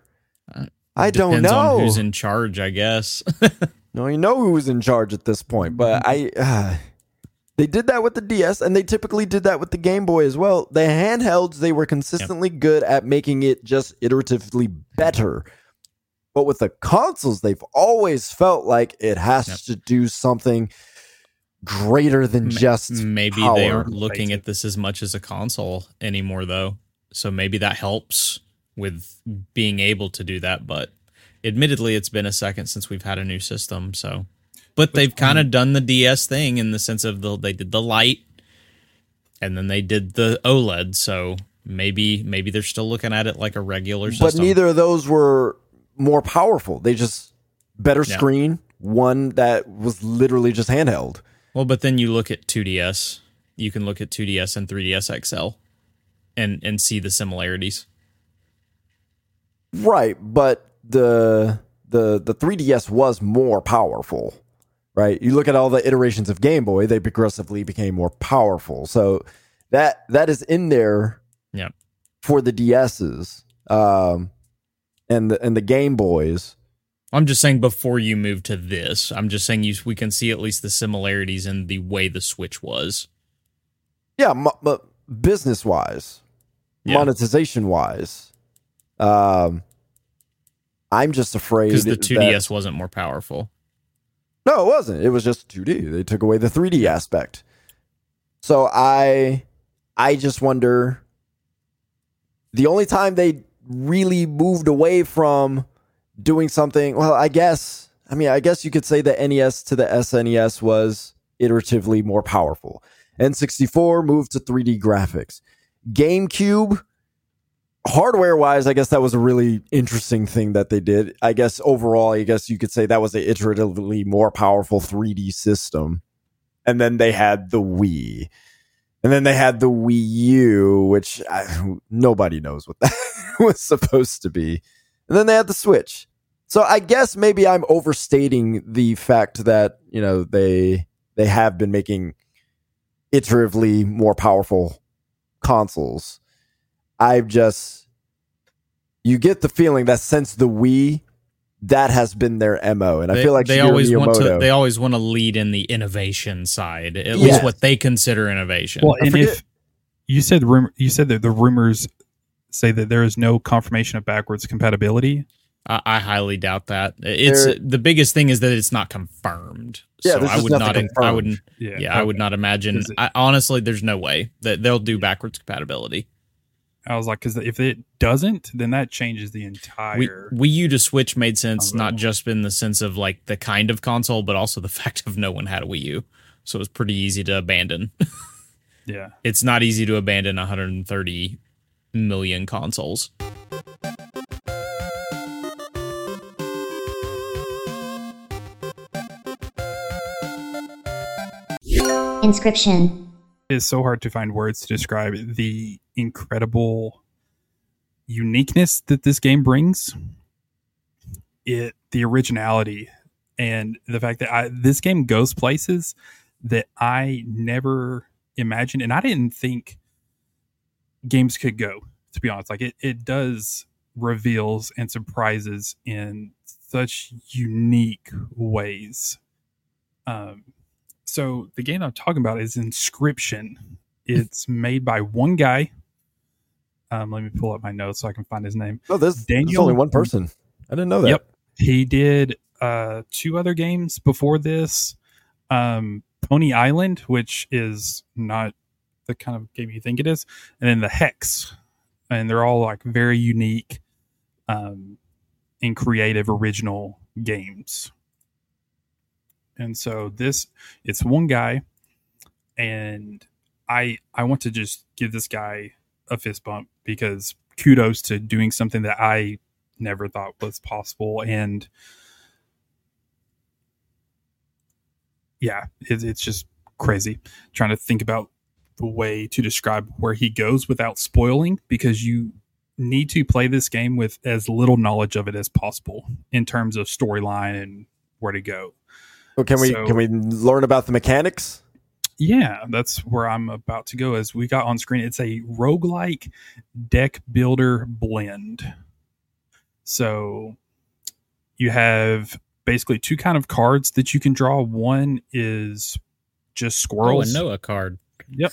I don't
Uh,
know.
on who's in charge, I guess. [laughs]
No, you know who's in charge at this point, but I. Uh, they did that with the DS, and they typically did that with the Game Boy as well. The handhelds, they were consistently good at making it just iteratively better. But with the consoles, they've always felt like it has
Yep.
to do something greater than just
maybe
power.
they aren't looking at this as much as a console anymore though so maybe that helps with being able to do that but admittedly it's been a second since we've had a new system so but they've kind of done the ds thing in the sense of the they did the Lite and then they did the oled so maybe maybe they're still looking at it like a regular system
But neither of those were more powerful. They just better
Yeah.
screen, one that was literally just handheld.
well but then you look at 2ds you can look at 2ds and 3ds xl and and see the similarities
Right, but the the the 3DS was more powerful. Right? You look at all the iterations of Game Boy, they progressively became more powerful. So that that is in there
yeah
for the DSs. Um and the and the Game Boys.
I'm just saying before you move to this, I'm just saying you we can see at least the similarities in the way the Switch was.
Yeah, mo- business wise,
Yeah.
monetization wise. Um I'm just afraid
Because the 2DS wasn't more powerful.
No, it wasn't. It was just 2D. They took away the 3D aspect. So I I just wonder the only time they really moved away from doing something, well, I guess I mean, I guess you could say the NES to the SNES was iteratively more powerful. N64 moved to 3D graphics. GameCube hardware wise, I guess that was a really interesting thing that they did. I guess overall, I guess you could say that was a iteratively more powerful 3D system. And then they had the Wii. And then they had the Wii U, which I, nobody knows what [laughs] that was supposed to be. And then they had the Switch. So I guess maybe I'm overstating the fact that, you know, they they have been making iteratively more powerful consoles. I've just you get the feeling that since the Wii, that has been their mo, and I feel like
they
Shigeru
always want to they always want to lead in the innovation side, at
Yes.
least what they consider innovation.
Well, and if you said rumor, you said that the rumors say that there is no confirmation of backwards compatibility.
I, I highly doubt that. It's
There-
the biggest thing is that it's not confirmed.
Yeah,
so
there's
I would
nothing
not. I wouldn't.
Yeah,
Yeah, I would not imagine.
It-
I, honestly, there's no way that they'll do backwards compatibility.
I was like, because if it doesn't, then that changes the
We,
entire.
Wii U to Switch made sense,
Oh,
not just in the sense of like the kind of console, but also the [laughs] fact of no one had a Wii U, so it was pretty easy to abandon. [laughs]
yeah,
it's not easy to abandon 130 million consoles.
Inscryption.
it is so hard to find words to describe the incredible uniqueness that this game brings. It the originality and the fact that I, this game goes places that I never imagined, and I didn't think games could go. To be honest, like it, it does reveals and surprises in such unique ways. Um, so the game I'm talking about is Inscryption. It's made by one guy. Um, let me pull up my notes so I can find his name.
Oh, there's, there's
Daniel-
only one person. I didn't know that.
Yep. He did uh, two other games before this. Um, Pony Island, which is not the kind of game you think it is, and then the Hex, and they're all like very unique, um, and creative, original games. And so this, it's one guy, and I I want to just give this guy a fist bump because kudos to doing something that I never thought was possible and yeah it, it's just crazy trying to think about the way to describe where he goes without spoiling because you need to play this game with as little knowledge of it as possible in terms of storyline and where to go
Well, can we
So-
can we learn about the mechanics?
Yeah that's where i'm about to go as we got on screen it's a roguelike deck builder blend so you have basically two kind of cards that you can draw. One is just
Oh,
squirrels.
a Noah card.
Yep.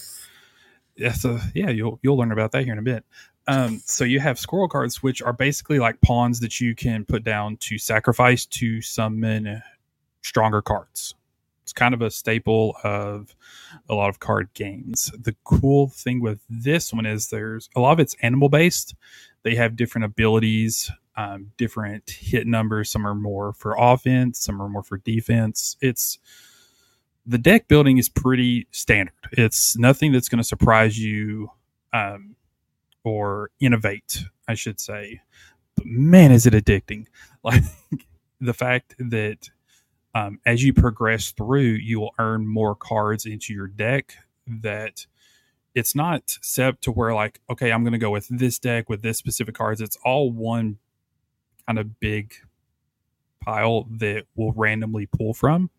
Yeah, so yeah, you'll you'll learn about that here in a bit. Um, so you have squirrel cards, which are basically like pawns that you can put down to sacrifice to summon stronger cards. It's kind of a staple of a lot of card games. The cool thing with this one is there's a lot of it's animal based. They have different abilities, um, different hit numbers. Some are more for offense, some are more for defense. It's the deck building is pretty standard. It's nothing that's going to surprise you um, or innovate, I should say. But man, is it addicting! [laughs] Like the fact that um, as you progress through, you will earn more cards into your deck. That it's not set to where like, okay, I'm going to go with this deck with this specific cards. It's all one kind of big pile that will randomly pull from.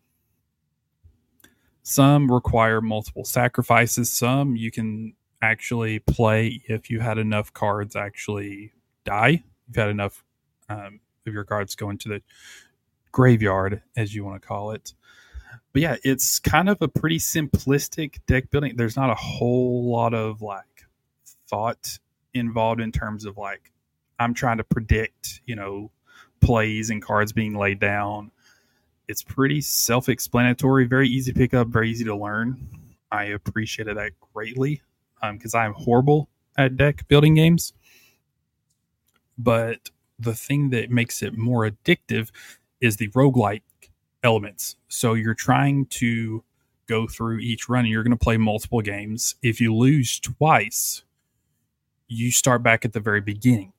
Some require multiple sacrifices. Some you can actually play if you had enough cards actually die. You've had enough um, of your cards go into the graveyard, as you want to call it. But yeah, it's kind of a pretty simplistic deck building. There's not a whole lot of like thought involved in terms of like I'm trying to predict, you know, plays and cards being laid down. It's pretty self explanatory, very easy to pick up, very easy to learn. I appreciated that greatly um, because I'm horrible at deck building games. But the thing that makes it more addictive is the roguelike elements. So you're trying to go through each run and you're going to play multiple games. If you lose twice, you start back at the very beginning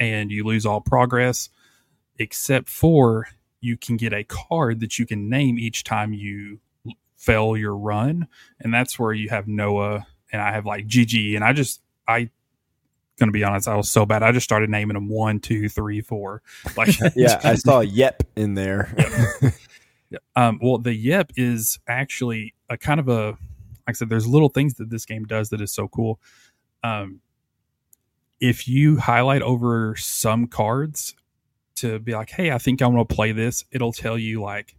and you lose all progress except for you can get a card that you can name each time you fail your run and that's where you have noah and i have like gg and i just i gonna be honest i was so bad i just started naming them one two three four [laughs] like [laughs]
yeah, I saw Yep in there. [laughs]
um well the yep is actually a kind of a like i said there's little things that this game does that is so cool um if you highlight over some cards to be like, hey, I think I want to play this, it'll tell you like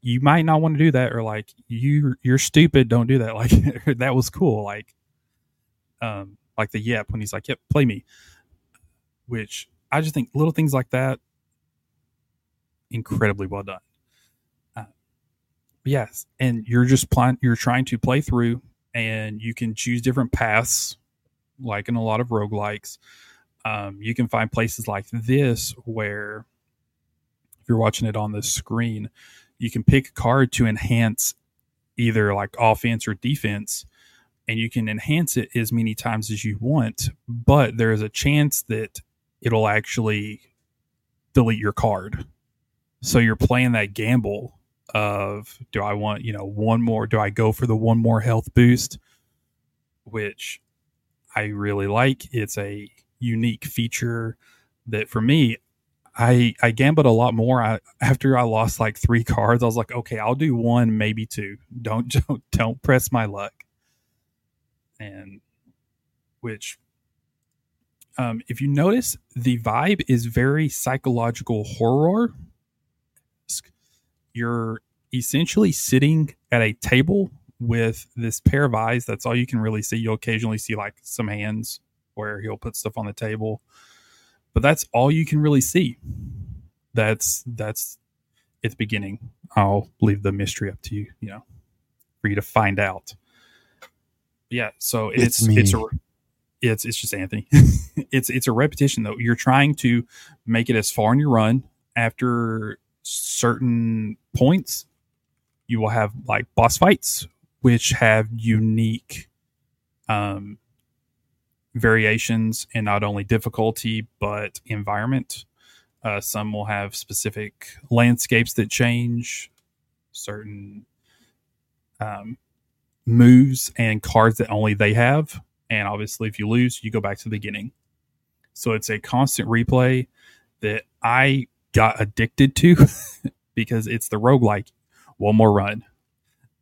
you might not want to do that, or like you you're stupid, don't do that. Like that was cool. Like um like the yep when he's like, Yep, play me. Which I just think little things like that incredibly well done. Uh, yes, and you're just plan you're trying to play through and you can choose different paths like in a lot of roguelikes. Um, you can find places like this where, if you're watching it on the screen, you can pick a card to enhance either like offense or defense, and you can enhance it as many times as you want. But there is a chance that it'll actually delete your card. So you're playing that gamble of do I want, you know, one more? Do I go for the one more health boost? Which I really like. It's a unique feature that for me, I I gambled a lot more. I, after I lost like three cards, I was like, okay, I'll do one, maybe two. Don't [laughs] don't don't press my luck. And which, um, if you notice, the vibe is very psychological horror. You're essentially sitting at a table with this pair of eyes. That's all you can really see. You'll occasionally see like some hands where he'll put stuff on the table, but that's all you can really see. That's that's at the beginning. I'll leave the mystery up to you, you know, for you to find out. Yeah, so it's
It's
it's a it's it's just Anthony. [laughs] it's it's a repetition though. You're trying to make it as far in your run after certain points. You will have like boss fights, which have unique um, variations in not only difficulty but environment. Uh, some will have specific landscapes that change, certain um, moves and cards that only they have. And obviously, if you lose, you go back to the beginning. So it's a constant replay that I got addicted to [laughs] because it's the roguelike one more run.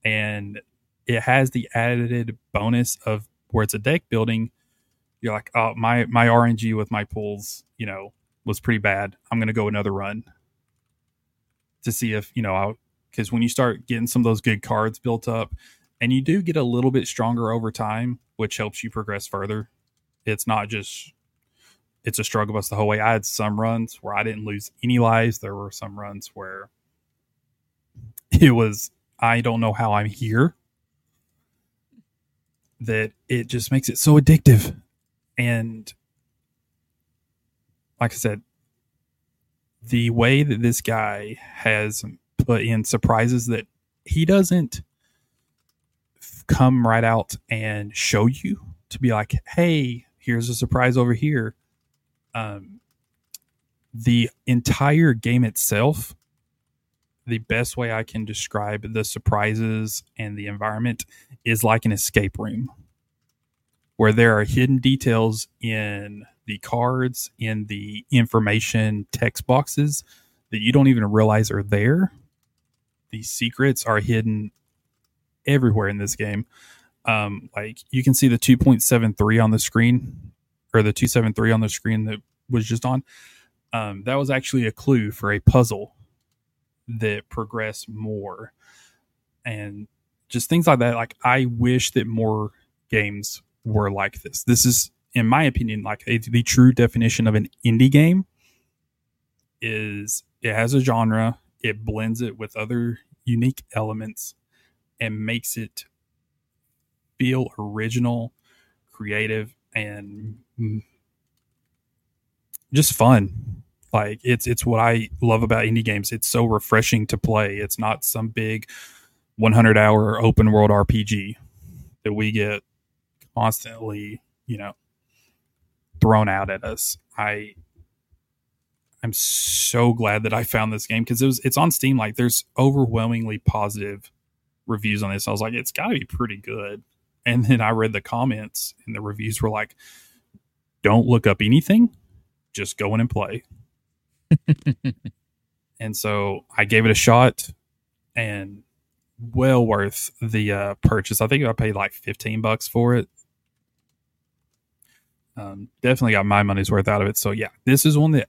And it has the added bonus of where it's a deck building. You're like, oh, my my RNG with my pulls, you know, was pretty bad. I'm gonna go another run. to see if you know because when you start getting some of those good cards built up, and you do get a little bit stronger over time, which helps you progress further. It's not just it's a struggle bus the whole way. I had some runs where I didn't lose any lives. There were some runs where [laughs] it was I don't know how I'm here. That it just makes it so addictive. And like I said, the way that this guy has put in surprises that he doesn't come right out and show you to be like, hey, here's a surprise over here. Um, the entire game itself, the best way I can describe the surprises and the environment is like an escape room where there are hidden details in the cards, in the information text boxes that you don't even realize are there. These secrets are hidden everywhere in this game. Um, like you can see the 2.73 on the screen or the 273 on the screen that was just on. Um, that was actually a clue for a puzzle that progressed more and just things like that. Like I wish that more games were like this. This is, in my opinion, like a, the true definition of an indie game is it has a genre, it blends it with other unique elements and makes it feel original, creative, and just fun. Like it's it's what I love about indie games. It's so refreshing to play. It's not some big 100 hour open world RPG that we get constantly, you know, thrown out at us. I I'm so glad that I found this game because it was it's on Steam. Like there's overwhelmingly positive reviews on this. I was like, it's got to be pretty good. And then I read the comments, and the reviews were like, "Don't look up anything, just go in and play." [laughs] and so I gave it a shot, and well worth the uh, purchase. I think I paid like fifteen bucks for it. Um, definitely got my money's worth out of it. So yeah, this is one that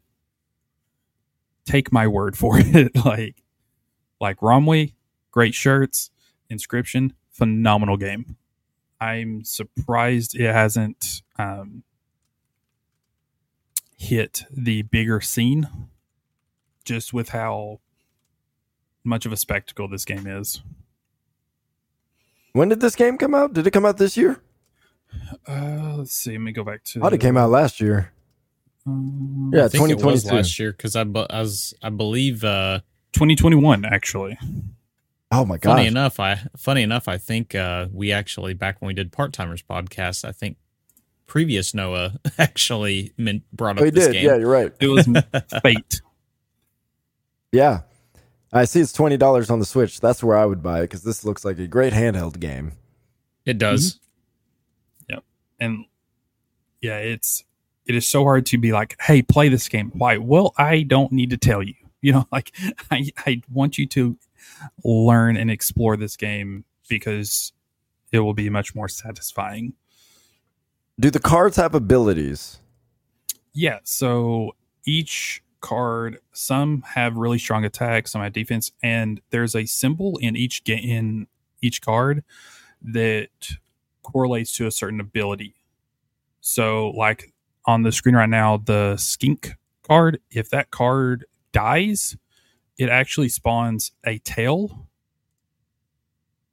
take my word for [laughs] it. like like Romwe, great shirts, Inscryption, phenomenal game. I'm surprised it hasn't um, hit the bigger scene just with how much of a spectacle this game is.
When did this game come out? Did it come out this year?
Uh, let's see. Let me go back to.
Oh, it came out last year.
Um,
Yeah,
I think it was
2022.
last year because I, bu- I was I believe uh,
2021 actually.
Oh my
god!
funny
enough I funny enough I think uh, we actually back when we did part timers podcast I think previous Noah [laughs] actually meant, brought up
Oh, he
this
did.
game.
Yeah, you're right.
It was [laughs] Fate.
Yeah. I see it's twenty dollars on the Switch. That's where I would buy it because this looks like a great handheld game.
It does. Yep.
And yeah, it's it is so hard to be like, hey, play this game. Why? Well, I don't need to tell you. You know, [laughs] like I I want you to learn and explore this game because it will be much more satisfying.
Do the cards have abilities?
Yeah, so each card, some have really strong attack, some have defense, and there's a symbol in each ga- in each card that correlates to a certain ability. So, like on the screen right now, the skink card, if that card dies, it actually spawns a tail.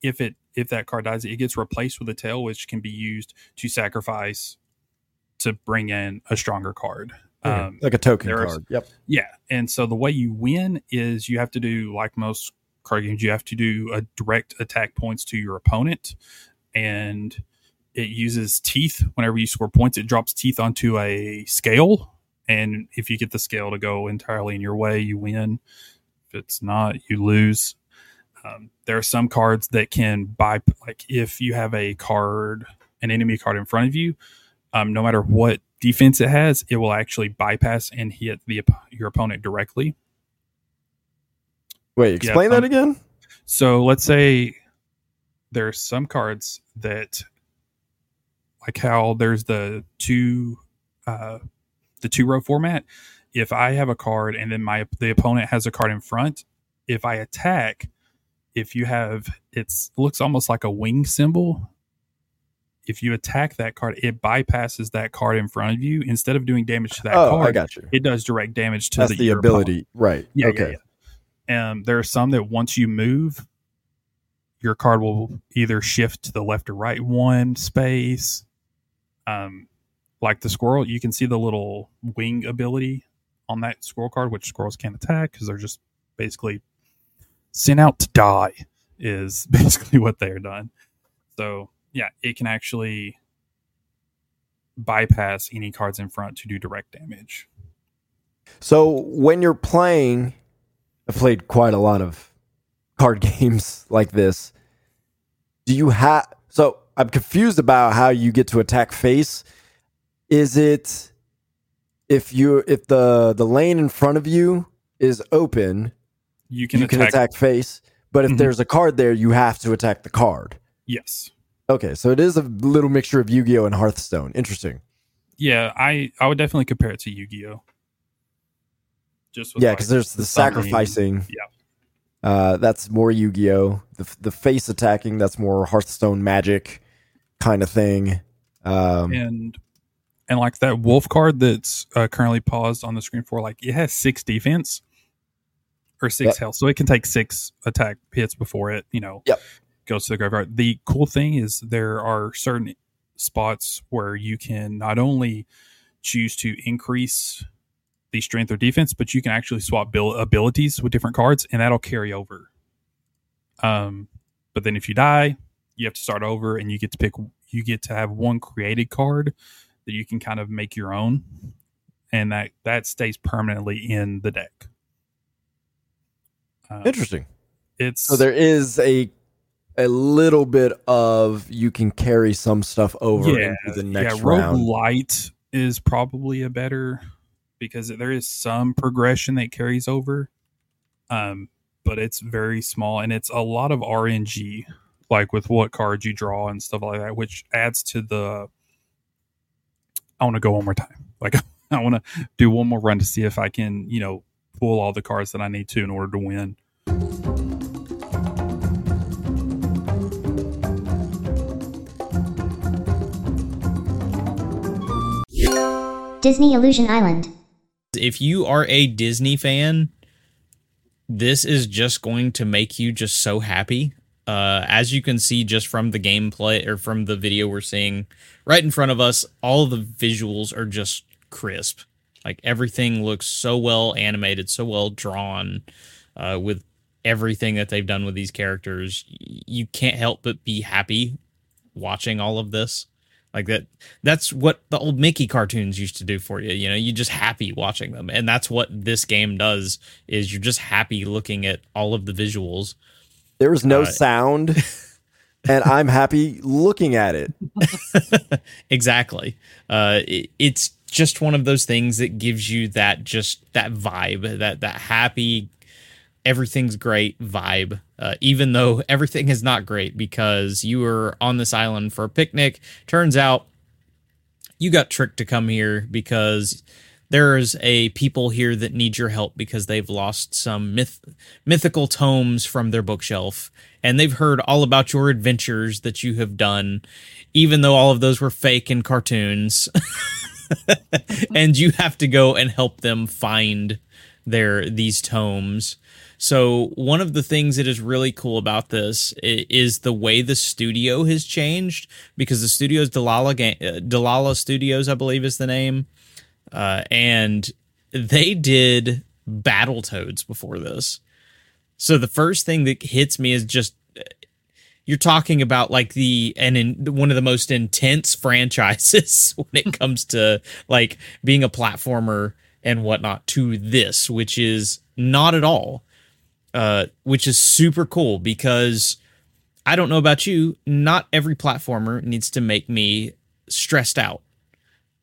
If it if that card dies, it gets replaced with a tail, which can be used to sacrifice to bring in a stronger card. Um,
like a token
there is-
card. Yep.
yeah, and so the way you win is you have to do like most card games. You have to do a direct attack points to your opponent, and it uses teeth. Whenever you score points, it drops teeth onto a scale, and if you get the scale to go entirely in your way, you win. If it's not, you lose. Um, there are some cards that can buy, like if you have a card, an enemy card in front of you, um, no matter what defense it has, it will actually bypass and hit the your opponent directly.
Wait, explain that
um,
again.
So let's say there's some cards that, like how there's the two, uh, the two row format. If I have a card and then my the opponent has a card in front, if I attack, if you have it's looks almost like a wing symbol. If you attack that card, it bypasses that card in front of you. Instead of doing damage to that
oh,
card,
I got you.
it does direct damage to
That's
the,
the ability, right?
Yeah,
okay.
yeah, yeah. Um, there are some that once you move, your card will either shift to the left or right one space. Um, like the squirrel, you can see the little wing ability on that squirrel card, which squirrels can't attack because they're just basically sent out to die. Is [laughs] basically what they're done. So yeah, it can actually bypass any cards in front to do direct damage.
So when you're playing, I've played quite a lot of card [laughs] games like this. Do you have? So I'm confused about how you get to attack face. Is it if you if the the lane in front of you is open,
You can
you
attack.
can attack face. But if
Mhm.
there's a card there, you have to attack the card.
Yes.
Okay, so it is a little mixture of Yu-Gi-Oh and Hearthstone. Interesting.
Yeah, I I would definitely compare it to Yu Gi Oh. Just
Yeah,
like,
because there's the
summoning.
sacrificing.
Yeah.
Uh, that's more Yu-Gi-Oh. The the face attacking. That's more Hearthstone magic kind of thing. Um,
and and like that wolf card that's uh, currently paused on the screen for like it has six defense or six
Yep.
health, so it can take six attack hits before it you know
Yep.
goes to the graveyard. The cool thing is there are certain spots where you can not only choose to increase the strength or defense, but you can actually swap bil- abilities with different cards, and that'll carry over. Um, but then if you die, you have to start over, and you get to pick. You get to have one created card that you can kind of make your own, and that that stays permanently in the deck. Um,
interesting.
It's
So there is a a little bit of you can carry some stuff over
yeah,
into the next
yeah,
round.
Roguelite is probably a better because there is some progression that carries over, um, but it's very small and it's a lot of RNG, like with what cards you draw and stuff like that, which adds to the. I want to go one more time. Like [laughs] I want to do one more run to see if I can, you know, pull all the cards that I need to in order to win.
Disney Illusion Island.
if you are a Disney fan, this is just going to make you just so happy. Uh, as you can see just from the gameplay or from the video we're seeing right in front of us, all the visuals are just crisp. Like everything looks so well animated, so well drawn, uh, with everything that they've done with these characters. You can't help but be happy watching all of this. Like that that's what the old Mickey cartoons used to do for you. You know, you're just happy watching them. And that's what this game does is you're just happy looking at all of the visuals.
There is no
Uh,
sound, [laughs] and I'm happy looking at it. [laughs]
exactly. Uh it, it's just one of those things that gives you that just that vibe, that that happy everything's great vibe. Uh, even though [laughs] everything is not great because you were on this island for a picnic. Turns out you got tricked to come here because there's a people here that need your help because they've lost some myth mythical tomes from their bookshelf and they've heard all about your adventures that you have done even though all of those were fake and cartoons. [laughs] And you have to go and help them find their these tomes. So one of the things that is really cool about this is the way the studio has changed because the studio is Dlala uh, Dlala Studios, I believe is the name, uh, and they did Battletoads before this. So the first thing that hits me is just you're talking about like the and in one of the most intense [laughs] franchises [laughs] when it comes to like being a platformer and whatnot to this, which is not at all uh, which is super cool because I don't know about you, not every platformer needs to make me stressed out.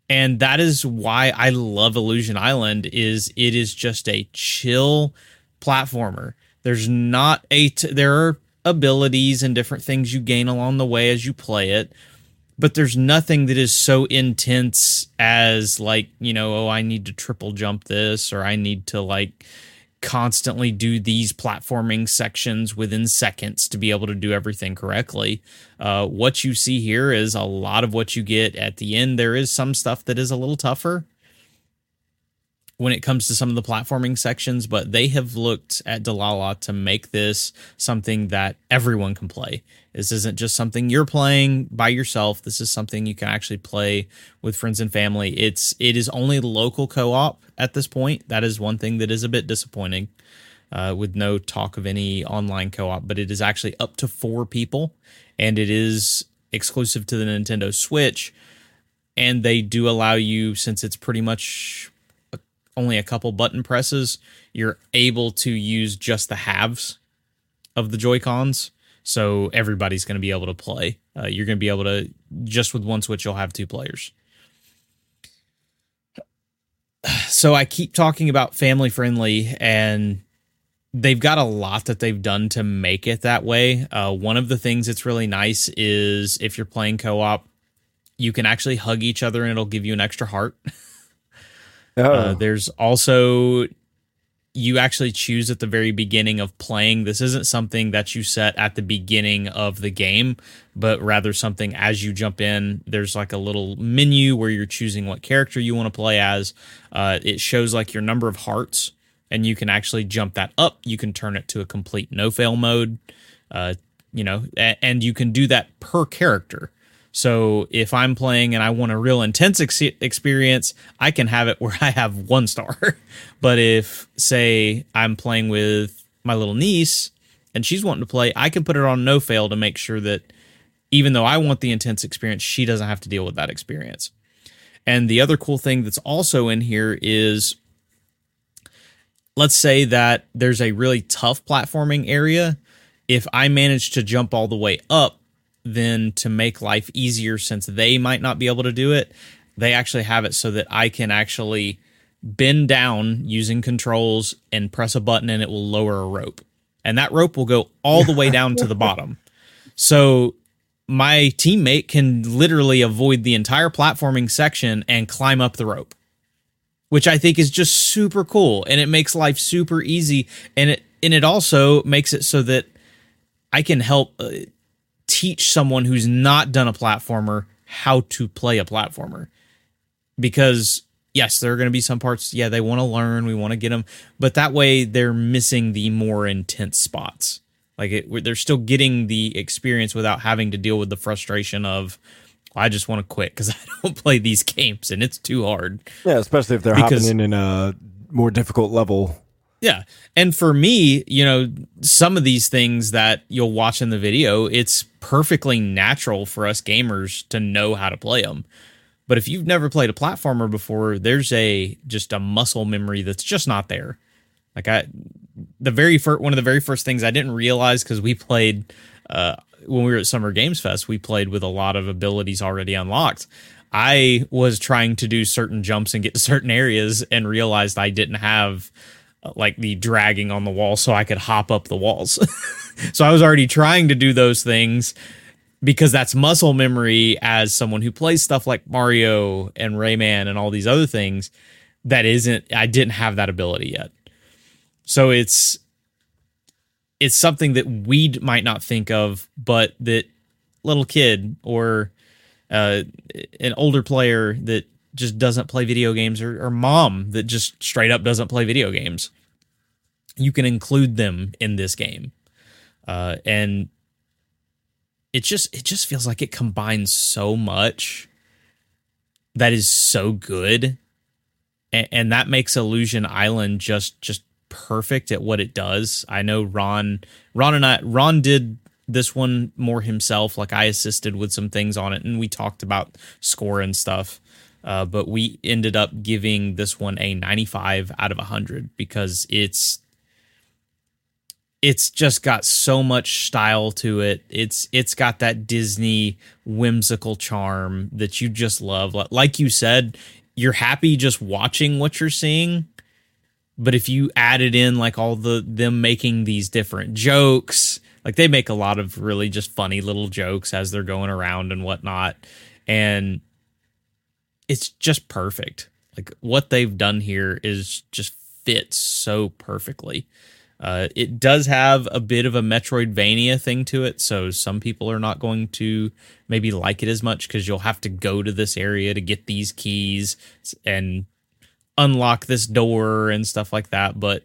And that is why I love Illusion Island is it is just a chill platformer. There's not a t- there are abilities and different things you gain along the way as you play it, but there's nothing that is so intense as like, you know, oh, I need to triple jump this or I need to like constantly do these platforming sections within seconds to be able to do everything correctly. Uh, what you see here is a lot of what you get at the end. There is some stuff that is a little tougher when it comes to some of the platforming sections, but they have looked at Dlala to make this something that everyone can play. This isn't just something you're playing by yourself. This is something you can actually play with friends and family. It's it is only local co-op at this point. That is one thing that is a bit disappointing. Uh, with no talk of any online co-op, but it is actually up to four people, and it is exclusive to the Nintendo Switch. And they do allow you, since it's pretty much only a couple button presses, you're able to use just the halves of the Joy Cons. So everybody's going to be able to play. Uh, you're going to be able to, just with one Switch, you'll have two players. [sighs] So I keep talking about family friendly, and they've got a lot that they've done to make it that way. Uh, one of the things that's really nice is if you're playing co op, you can actually hug each other and it'll give you an extra heart. [laughs]
Oh.
Uh, there's also you actually choose at the very beginning of playing. This isn't something that you set at the beginning of the game, but rather something as you jump in. There's like a little menu where you're choosing what character you want to play as. Uh, it shows like your number of hearts, and you can actually jump that up. You can turn it to a complete no fail mode. Uh, you know, and you can do that per character. So if I'm playing and I want a real intense ex- experience, I can have it where [laughs] I have one star. [laughs] but if, say, I'm playing with my little niece and she's wanting to play, I can put it on no fail to make sure that even though I want the intense experience, she doesn't have to deal with that experience. And the other cool thing that's also in here is let's say that there's a really tough platforming area. If I manage to jump all the way up, then to make life easier, since they might not be able to do it, they actually have it so that I can actually bend down using controls and press a button and it will lower a rope. And that rope will go all the way down to the bottom. So my teammate can literally avoid the entire platforming section and climb up the rope which I think is just super cool and it makes life super easy and it and it also makes it so that I can help uh, teach someone who's not done a platformer how to play a platformer because yes there are going to be some parts yeah they want to learn we want to get them but that way they're missing the more intense spots like it, they're still getting the experience without having to deal with the frustration of I just want to quit because [laughs] I don't play these games and it's too hard.
Yeah, especially if they're
Because-
hopping in in a more difficult level.
Yeah. And for me, you know, some of these things that you'll watch in the video, it's perfectly natural for us gamers to know how to play them. But if you've never played a platformer before, there's a just a muscle memory that's just not there. Like I the very first one of the very first things I didn't realize cuz we played uh when we were at Summer Games Fest, we played with a lot of abilities already unlocked. I was trying to do certain jumps and get to certain areas and realized I didn't have like the dragging on the wall so I could hop up the walls. [laughs] so I was already trying to do those things because that's muscle memory as someone who plays stuff like Mario and Rayman and all these other things that isn't I didn't have that ability yet. So it's it's something that we might not think of but that little kid or uh, an older player that just doesn't play video games or, or mom that just straight up doesn't play video games you can include them in this game. Uh, and it just it just feels like it combines so much that is so good. And, and that makes illusion island just just perfect at what it does. I know ron ron and i ron did this one more himself. Like i assisted with some things on it and we talked about score and stuff. Uh, but we ended up giving this one a 95 out of 100 because it's it's just got so much style to it. It's it's got that Disney whimsical charm that you just love. Like you said, you're happy just watching what you're seeing. But if you added in like all the them making these different jokes, like they make a lot of really just funny little jokes as they're going around and whatnot. And it's just perfect. Like what they've done here is just fits so perfectly. Uh, it does have a bit of a Metroidvania thing to it, so some people are not going to maybe like it as much because you'll have to go to this area to get these keys and unlock this door and stuff like that. But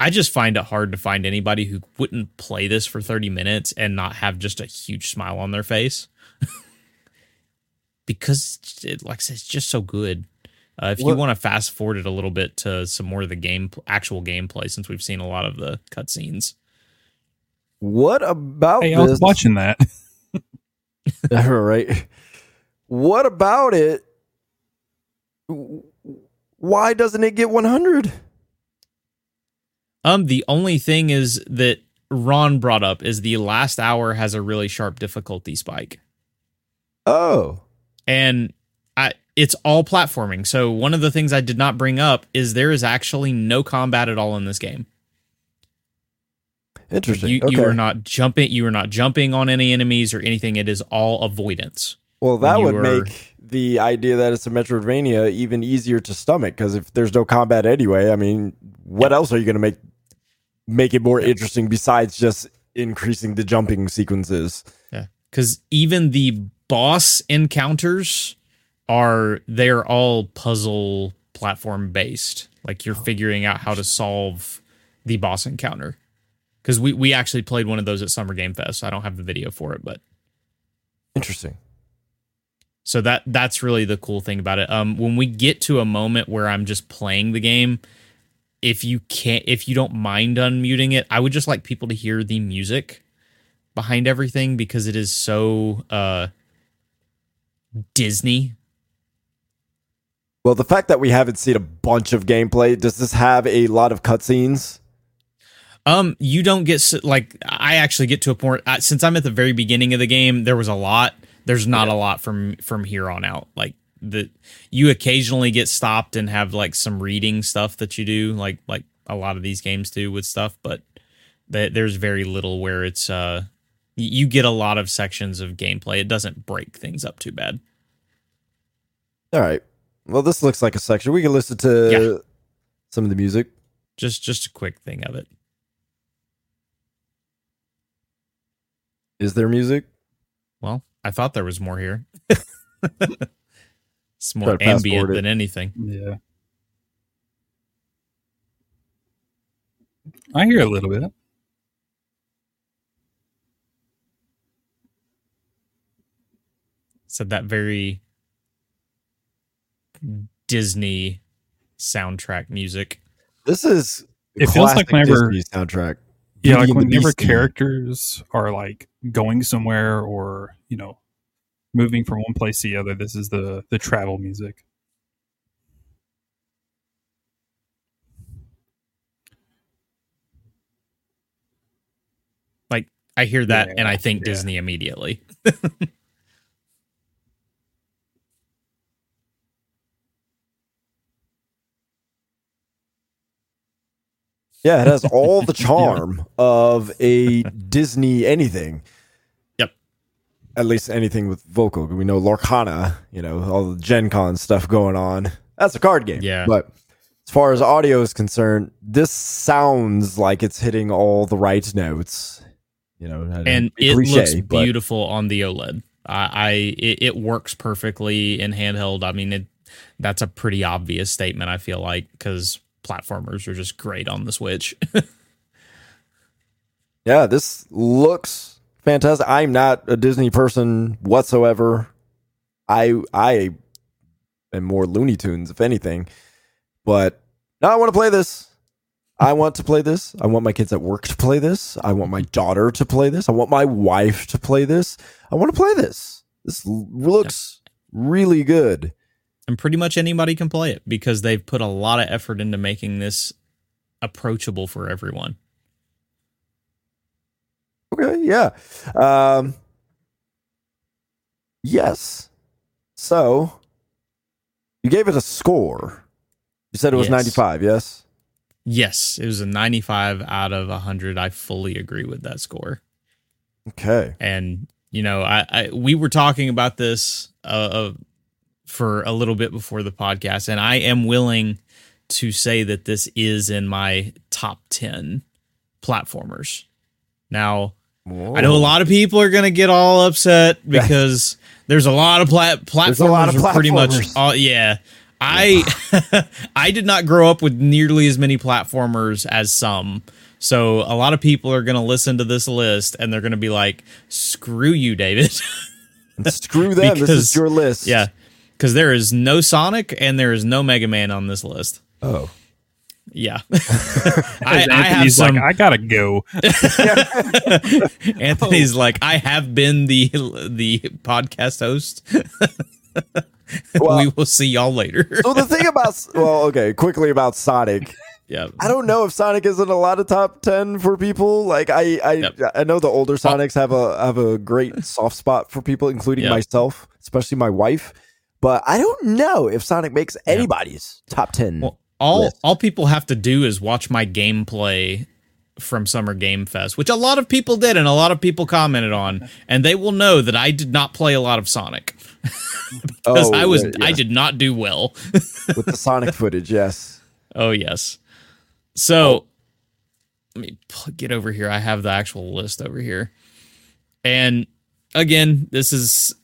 I just find it hard to find anybody who wouldn't play this for 30 minutes and not have just a huge smile on their face. [laughs] because, it, like I said, it's just so good. Uh, if you want to fast forward it a little bit to some more of the game, actual gameplay, since we've seen a lot of the cutscenes.
What about
Hey, I was
this?
watching that. [laughs] [laughs]
right. What about it? Why doesn't it get 100?
Um, the only thing is that Ron brought up is the last hour has a really sharp difficulty spike.
Oh,
and I it's all platforming. So one of the things I did not bring up is there is actually no combat at all in this game.
interesting.
You
okay.
you are not jumping you are not jumping on any enemies or anything. It is all avoidance.
well, that would
are-
make the idea that it's a Metroidvania even easier to stomach because if there's no combat anyway, I mean, what else are you going to make make it more interesting besides just increasing the jumping sequences?
Yeah. Cuz even the boss encounters are they're all puzzle platform based. Like you're figuring out how to solve the boss encounter. Cuz we we actually played one of those at Summer Game Fest. I don't have the video for it, but
Interesting.
So that that's really the cool thing about it. Um, when we get to a moment where I'm just playing the game, if you can't, if you don't mind unmuting it, I would just like people to hear the music behind everything because it is so uh, Disney.
Well, the fact that we haven't seen a bunch of gameplay, does this have a lot of cutscenes?
Um, you don't get like I actually get to a point since I'm at the very beginning of the game. There was a lot. There's not a lot from from here on out. Like the you occasionally get stopped and have like some reading stuff that you do, like like a lot of these games do with stuff. But th- there's very little where it's uh you get a lot of sections of gameplay. It doesn't break things up too bad.
All right. Well, this looks like a section. We can listen to
Yeah.
some of the music.
Just just a quick thing of it.
Is there music?
Well, I thought there was more here. [laughs] it's more
to
ambient than anything.
Yeah. I hear a little bit.
said that very Disney soundtrack music.
This is
It feels like
classic
whenever-
Disney soundtrack.
Yeah,
Beauty
like
and
whenever
Beast theme.
characters are like going somewhere or, you know, moving from one place to the other, this is the the travel music.
Like I hear that and I think
yeah.
Disney immediately. [laughs]
Yeah, it has all the [laughs] charm of a Disney anything.
Yep.
At least anything with vocal. We know Lorcana, you know, all the Gen Con stuff going on. That's a card game.
Yeah.
But as far as audio is concerned, this sounds like it's hitting all the right notes. You know,
and it
cliche,
looks
but-
beautiful on the OLED. I, I it, it works perfectly in handheld. I mean, it that's a pretty obvious statement. I feel like because platformers are just great on the Switch. [laughs]
Yeah, this looks fantastic. I'm not a Disney person whatsoever. I I am more Looney Tunes, if anything. But now I want to play this. I want to play this. I want my kids at work to play this. I want my daughter to play this. I want my wife to play this. I want to play this. This looks really good.
And pretty much anybody can play it because they've put a lot of effort into making this approachable for everyone.
Okay, yeah. Um Yes. So you gave it a score. You said it was
Yes.
95, yes?
Yes, it was a 95 out of 100. I fully agree with that score.
Okay.
And you know, I, I we were talking about this uh, uh, for a little bit before the podcast, and I am willing to say that this is in my top 10 platformers. Now, I know a lot of people are going to get all upset [laughs] because there's a lot of plat- platformers.
a lot of
are pretty much all, yeah. I [laughs] I did not grow up with nearly as many platformers as some. So a lot of people are going to listen to this list and they're going to be like, "Screw you, David." [laughs]
Screw them. this is
Because-
your list.
yeah. Cuz there is no Sonic and there is no Mega Man on this list.
Oh.
Yeah. [laughs] [laughs] I, I have
Anthony's
some
like, I gotta go. [laughs]
Anthony's oh. like, I have been the the podcast host.
Well-
we will see y'all later.
So the thing about well, okay, quickly about Sonic.
yeah.
I don't know if Sonic is in a lot of top ten for people. Like I, I,
Yep.
I know the older oh. Sonics have a have a great soft spot for people, including
Yep.
myself, especially my wife. But I don't know if Sonic makes anybody's top ten.
Well, all
list.
all people have to do is watch my gameplay from Summer Game Fest, which a lot of people did and a lot of people commented on, and they will know that I did not play a lot of Sonic [laughs] because
Oh,
I was
right,
I did not do well. [laughs]
with the Sonic footage. Yes.
Oh yes. So oh. let me get over here. I have the actual list over here. And again, this is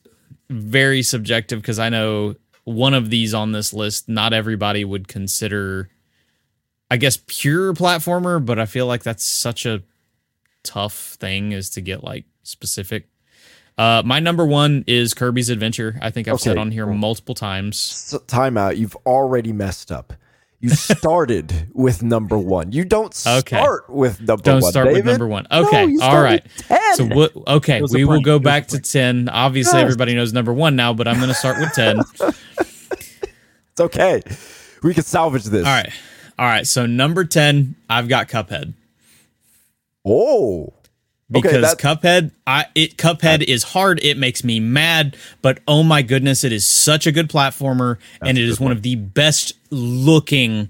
very subjective because I know one of these on this list, not everybody would consider, I guess, pure platformer, but I feel like that's such a tough thing is to get like specific. Uh, my number one is Kirby's Adventure. I think I've said on here multiple times.
Timeout. You've already messed up. You started with number one. You don't
Okay.
start with number
Don't
one.
start with number one.
No,
Okay,
you
all
start
right.
with 10.
So what? Okay, we will go
It was a
back to ten. Obviously,
Yes.
everybody knows number one now, but I'm going to start with ten. [laughs]
It's okay. We can salvage this.
All right. All right. So number ten, I've got Cuphead
Oh. Okay,
because
that-
Cuphead, I it Cuphead is hard. It makes me mad, but oh my goodness, it is such a good platformer, and it is one of the best looking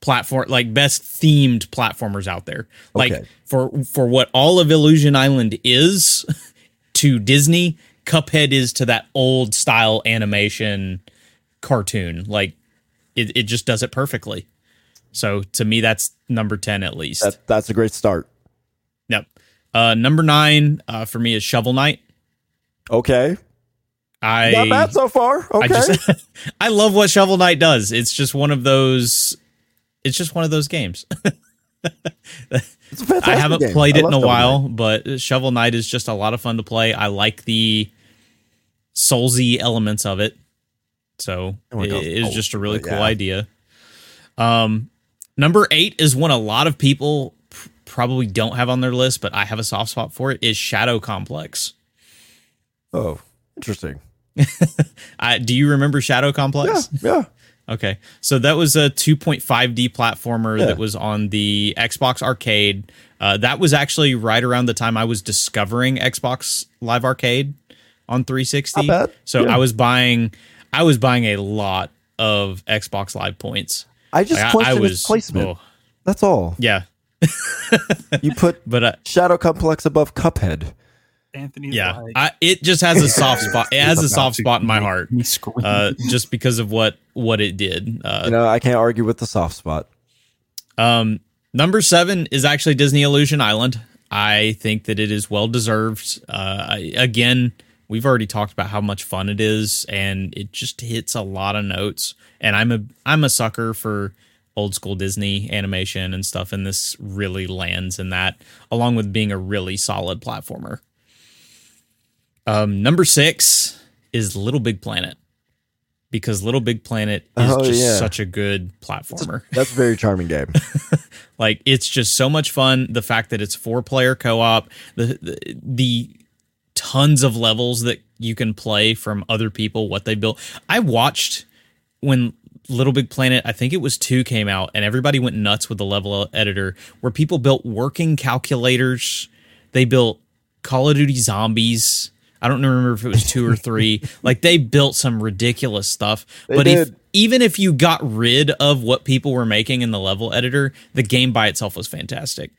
platform, like best themed platformers out there. Like
Okay.
for for what all of Illusion Island is [laughs] to Disney, Cuphead is to that old style animation cartoon. Like it, it just does it perfectly. So to me, that's number ten at least.
That, that's a great start.
Uh, number nine uh, for me is Shovel Knight.
Okay.
I
Not bad so far. Okay.
I just [laughs] I love what Shovel Knight does. It's just one of those. It's just one of those games. [laughs] I haven't
game.
played it in a
Shovel
while,
Knight.
but Shovel Knight is just a lot of fun to play. I like the soulsy elements of it, so
Oh
it
God,
is
Souls,
just a really cool
yeah.
idea. Um, number eight is one a lot of people probably don't have on their list, but I have a soft spot for it. Is Shadow Complex.
Oh, interesting. [laughs]
I, do you remember Shadow Complex?
Yeah. yeah.
Okay. So that was a 2.5D platformer
Yeah.
that was on the Xbox Arcade. Uh, that was actually right around the time I was discovering Xbox Live Arcade on 360.
Not.
So
Yeah.
I was buying I was buying a lot of Xbox Live points.
I just
Like, I-
question
I was
placement.
oh,
That's all.
yeah.
You put [laughs]
But uh,
Shadow Complex above Cuphead.
Anthony's
yeah,
like,
I, it just has a soft [laughs] spot. It has a soft spot in my heart. Uh, just because of what what it did. Uh,
You know, I can't argue with the soft spot.
Um, number seven is actually Disney Illusion Island. I think that it is well deserved. Uh, I, again, we've already talked about how much fun it is, and it just hits a lot of notes. And I'm a I'm a sucker for old school Disney animation and stuff, and this really lands in that, along with being a really solid platformer. Um, number six is Little Big Planet. Because Little Big Planet is
Oh,
just
yeah.
such a good platformer.
That's a very charming game. [laughs]
Like it's just so much fun. The fact that it's four player co op, the, the the tons of levels that you can play from other people, what they built. I watched when Little Big Planet, I think it was two came out, and everybody went nuts with the level editor, where people built working calculators. They built Call of Duty zombies. I don't remember if it was two or three. [laughs] like they built some ridiculous stuff.
They
but if even if you got rid of what people were making in the level editor, the game by itself was fantastic.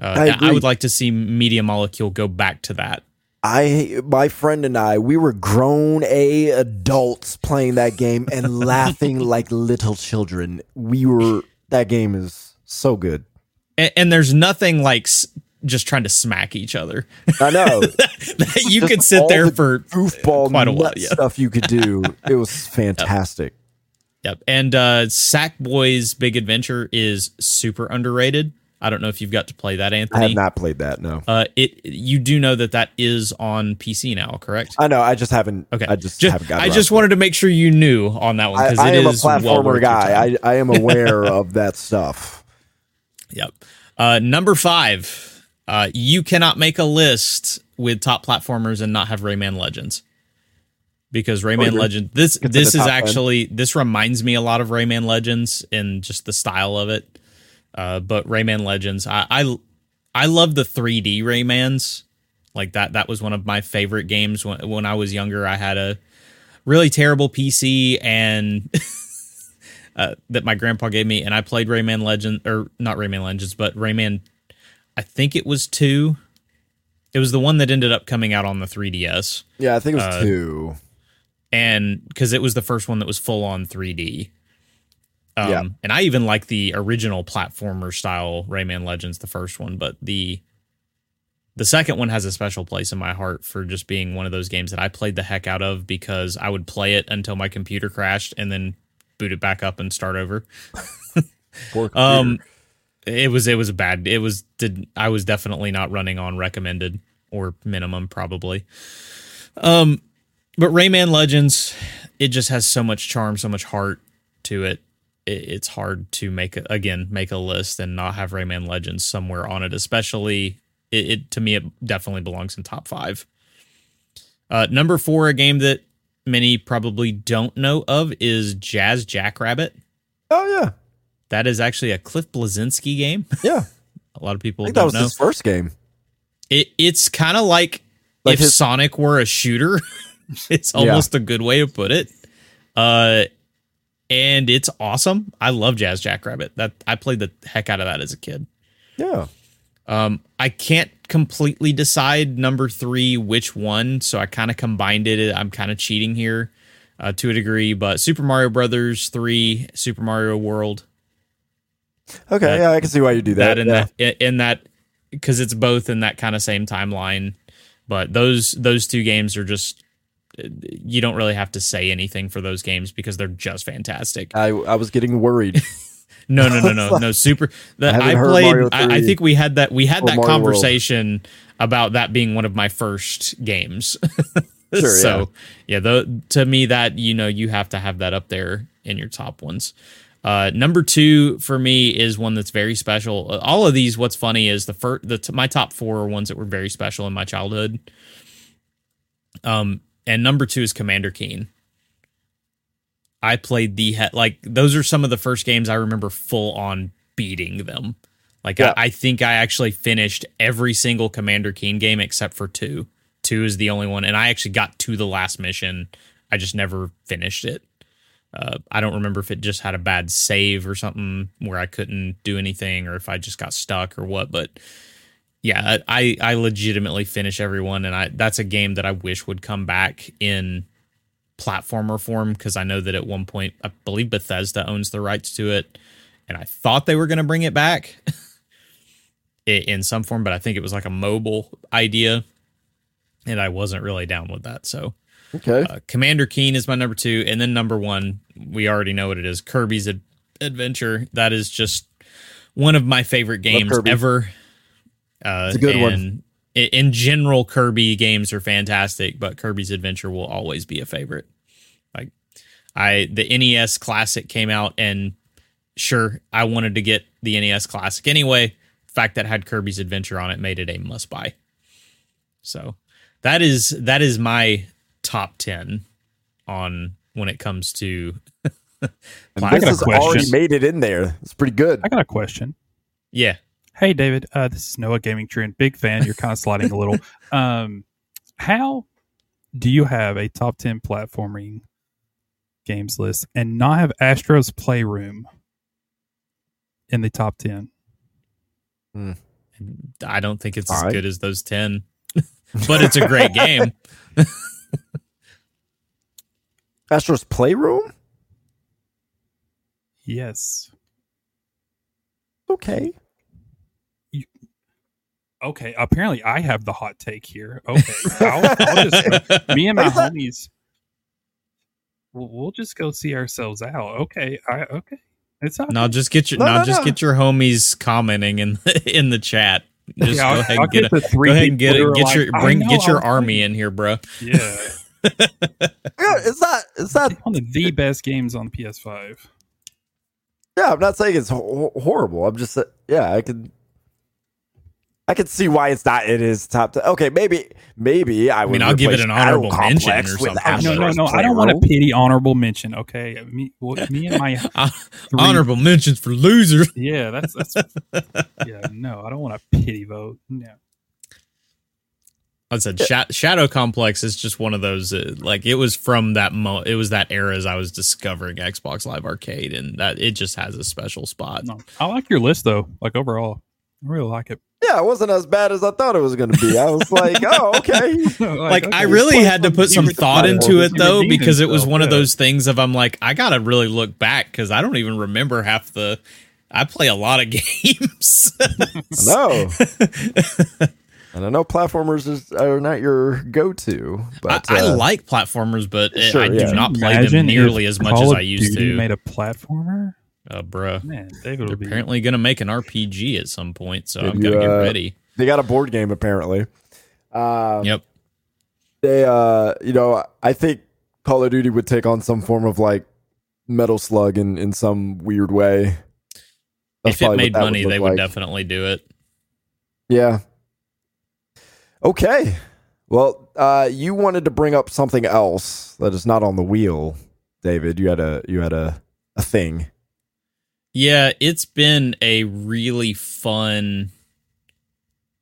Uh,
I
I, would like to see Media Molecule go back to that.
I my friend and I we were grown a adults playing that game and [laughs] laughing like little children. We were that game is so good.
And, and there's nothing like s- just trying to smack each other.
I know. [laughs]
you
Just
could sit
all
there
the
for
goofball
quite a while, yeah.
stuff you could do. [laughs] It was fantastic.
Yep. And uh Sackboy's Big Adventure is super underrated. I don't know if you've got to play that, Anthony.
I have not played that. No,
Uh, it you do know that that is on PC now, correct?
I know. I just haven't.
Okay,
I just
Ju-
haven't got. It.
I just wanted to make sure you knew on that one because
I
it
am a
well
platformer
worth
guy. I, I am aware [laughs] of that stuff.
Yep. Uh, number five, uh, you cannot make a list with top platformers and not have Rayman Legends. Because Rayman
agree.
Legends, this this is
top 10.
actually this reminds me a lot of Rayman Legends in just the style of it. Uh, but Rayman Legends, I, I I love the 3D Raymans. Like that that was one of my favorite games when when I was younger. I had a really terrible PC and [laughs] uh, that my grandpa gave me, and I played Rayman Legend or not Rayman Legends, but Rayman. I think it was two. It was the one that ended up coming out on the 3DS,
Yeah, I think it was
Uh,
two.
and because it was the first one that was full on 3D. Um,
Yeah.
and I even like the original platformer style Rayman Legends, the first one, but the the second one has a special place in my heart for just being one of those games that I played the heck out of because I would play it until my computer crashed and then boot it back up and start over. [laughs]
Poor
Um, it was it was bad. It was did I was definitely not running on recommended or minimum probably. Um, but Rayman Legends, it just has so much charm, so much heart to it. It it's hard to make again make a list and not have Rayman Legends somewhere on it. Especially it, it to me, it definitely belongs in top five. Uh, number four, a game that many probably don't know of is Jazz Jackrabbit.
oh yeah,
That is actually a Cliff Bleszinski game. [laughs]
yeah.
A lot of people
I think that was
know.
his first game.
It it's kind of like,
Like
if
his-
Sonic were a shooter. [laughs] it's
Yeah.
almost a good way to put it. Uh, and it's awesome. I love Jazz Jackrabbit. That I played the heck out of that as a kid.
Yeah.
Um, I can't completely decide number three which one, so I kind of combined it. I'm kind of cheating here uh, to a degree, but Super Mario Brothers three, Super Mario World,
Okay.
That-
yeah, I can see why you do that.
that in
yeah.
that in that because it's both in that kind of same timeline but those those two games are just you don't really have to say anything for those games because they're just fantastic
I I was getting worried. [laughs] [laughs]
no no no no no super the,
I
i, played I, I think we had that we had that
Mario World.
conversation about that being one of my first games [laughs]
Sure,
so yeah, the, to me that you know you have to have that up there in your top ones uh, number two for me is one that's very special. Uh, All of these, what's funny is the first, the t- my top four are ones that were very special in my childhood. Um, and number two is Commander Keen. I played the he- like those are some of the first games I remember full on beating them. Like
Yeah.
I, I think I actually finished every single Commander Keen game except for two. Two is the only one, and I actually got to the last mission. I just never finished it. Uh, I don't remember if it just had a bad save or something where I couldn't do anything, or if I just got stuck or what. But yeah, I I legitimately finish everyone, and I that's a game that I wish would come back in platformer form because I know that at one point I believe Bethesda owns the rights to it, and I thought they were going to bring it back [laughs] in some form, but I think it was like a mobile idea, and I wasn't really down with that. So
Okay.
uh, Commander Keen is my number two, and then number one, we already know what it is. Kirby's Ad- Adventure. That is just one of my favorite games ever. Uh,
It's a good one.
and i- In general, Kirby games are fantastic, but Kirby's Adventure will always be a favorite. Like I, the NES Classic came out, and sure, I wanted to get the NES Classic anyway. The fact that it had Kirby's Adventure on it made it a must buy. So that is that is my top 10 on when it comes to [laughs]
I
this
got a
has already
question.
made it in there. It's pretty good.
I got a question.
yeah
Hey, David. Uh, this is Noah Gaming Trend. Big fan. You're kind of sliding a little. [laughs] Um, how do you have a top 10 platforming games list and not have Astro's Playroom in the top 10?
i don't think it's
All
as
right.
good as those 10 [laughs] but it's a great game. [laughs]
Astro's Playroom?
Yes.
Okay.
Okay. Apparently, I have the hot take here. Okay. I'll, I'll just, [laughs] me and my homies, we'll, we'll just go see ourselves out. Okay. I okay. It's not.
No, just get your
No,
no,
no,
just
no.
get your homies commenting in the, [laughs] in the chat. Just
Yeah, I'll-
go ahead
I'll
and get,
get
a,
the three
go ahead and get
people
it. Get your
like,
bring
know,
get your
I'll
army in here, bro.
Yeah. [laughs]
Yeah, is that is that
One of the best games on PS5.
Yeah, I'm not saying it's ho- horrible. I'm just uh, yeah, I can I can see why it's not in his top. Ten. Okay, maybe maybe I would.
mean, I'll give it
replace
an honorable
Battle
mention or something.
No, no,
Astro's
no. I don't want to
Playroom.
pity honorable mention. Okay. Me, well, me and my [laughs]
Uh,
three-
Honorable mentions for losers. [laughs]
Yeah, that's that's. yeah, no, I don't want a pity vote. No.
I said Sha- Shadow Complex is just one of those uh, like it was from that mo it was that era as I was discovering Xbox Live Arcade and that it just has a special spot.
No, I like your list though. Like overall, I really like it.
Yeah, it wasn't as bad as I thought it was going to be. I was like, oh, [laughs] okay.
Like I
okay,
really had to put some thought into it though because it was
himself,
one of those things of I'm like I got to really look back cuz I don't even remember half the I play a lot of [laughs] games.
No. [laughs] and I know platformers is, are not your go-to,
I,
but
I
uh,
like platformers, but
Sure,
I do
yeah.
not play
Imagine
them nearly as much
Call
as I used
Duty
to.
Made a platformer,
uh, bruh.
man. David
They're
be
apparently going to make an RPG at some point, so
Did
I'm going to
you,
get
uh,
ready.
they got a board game apparently. Um,
Yep.
they uh you know i think call of duty would take on some form of like metal slug in in some weird way That's
if it made money,
look
they would
like.
definitely do it.
yeah okay well uh you wanted to bring up something else that is not on the wheel david you had a you had a a thing
Yeah, it's been a really fun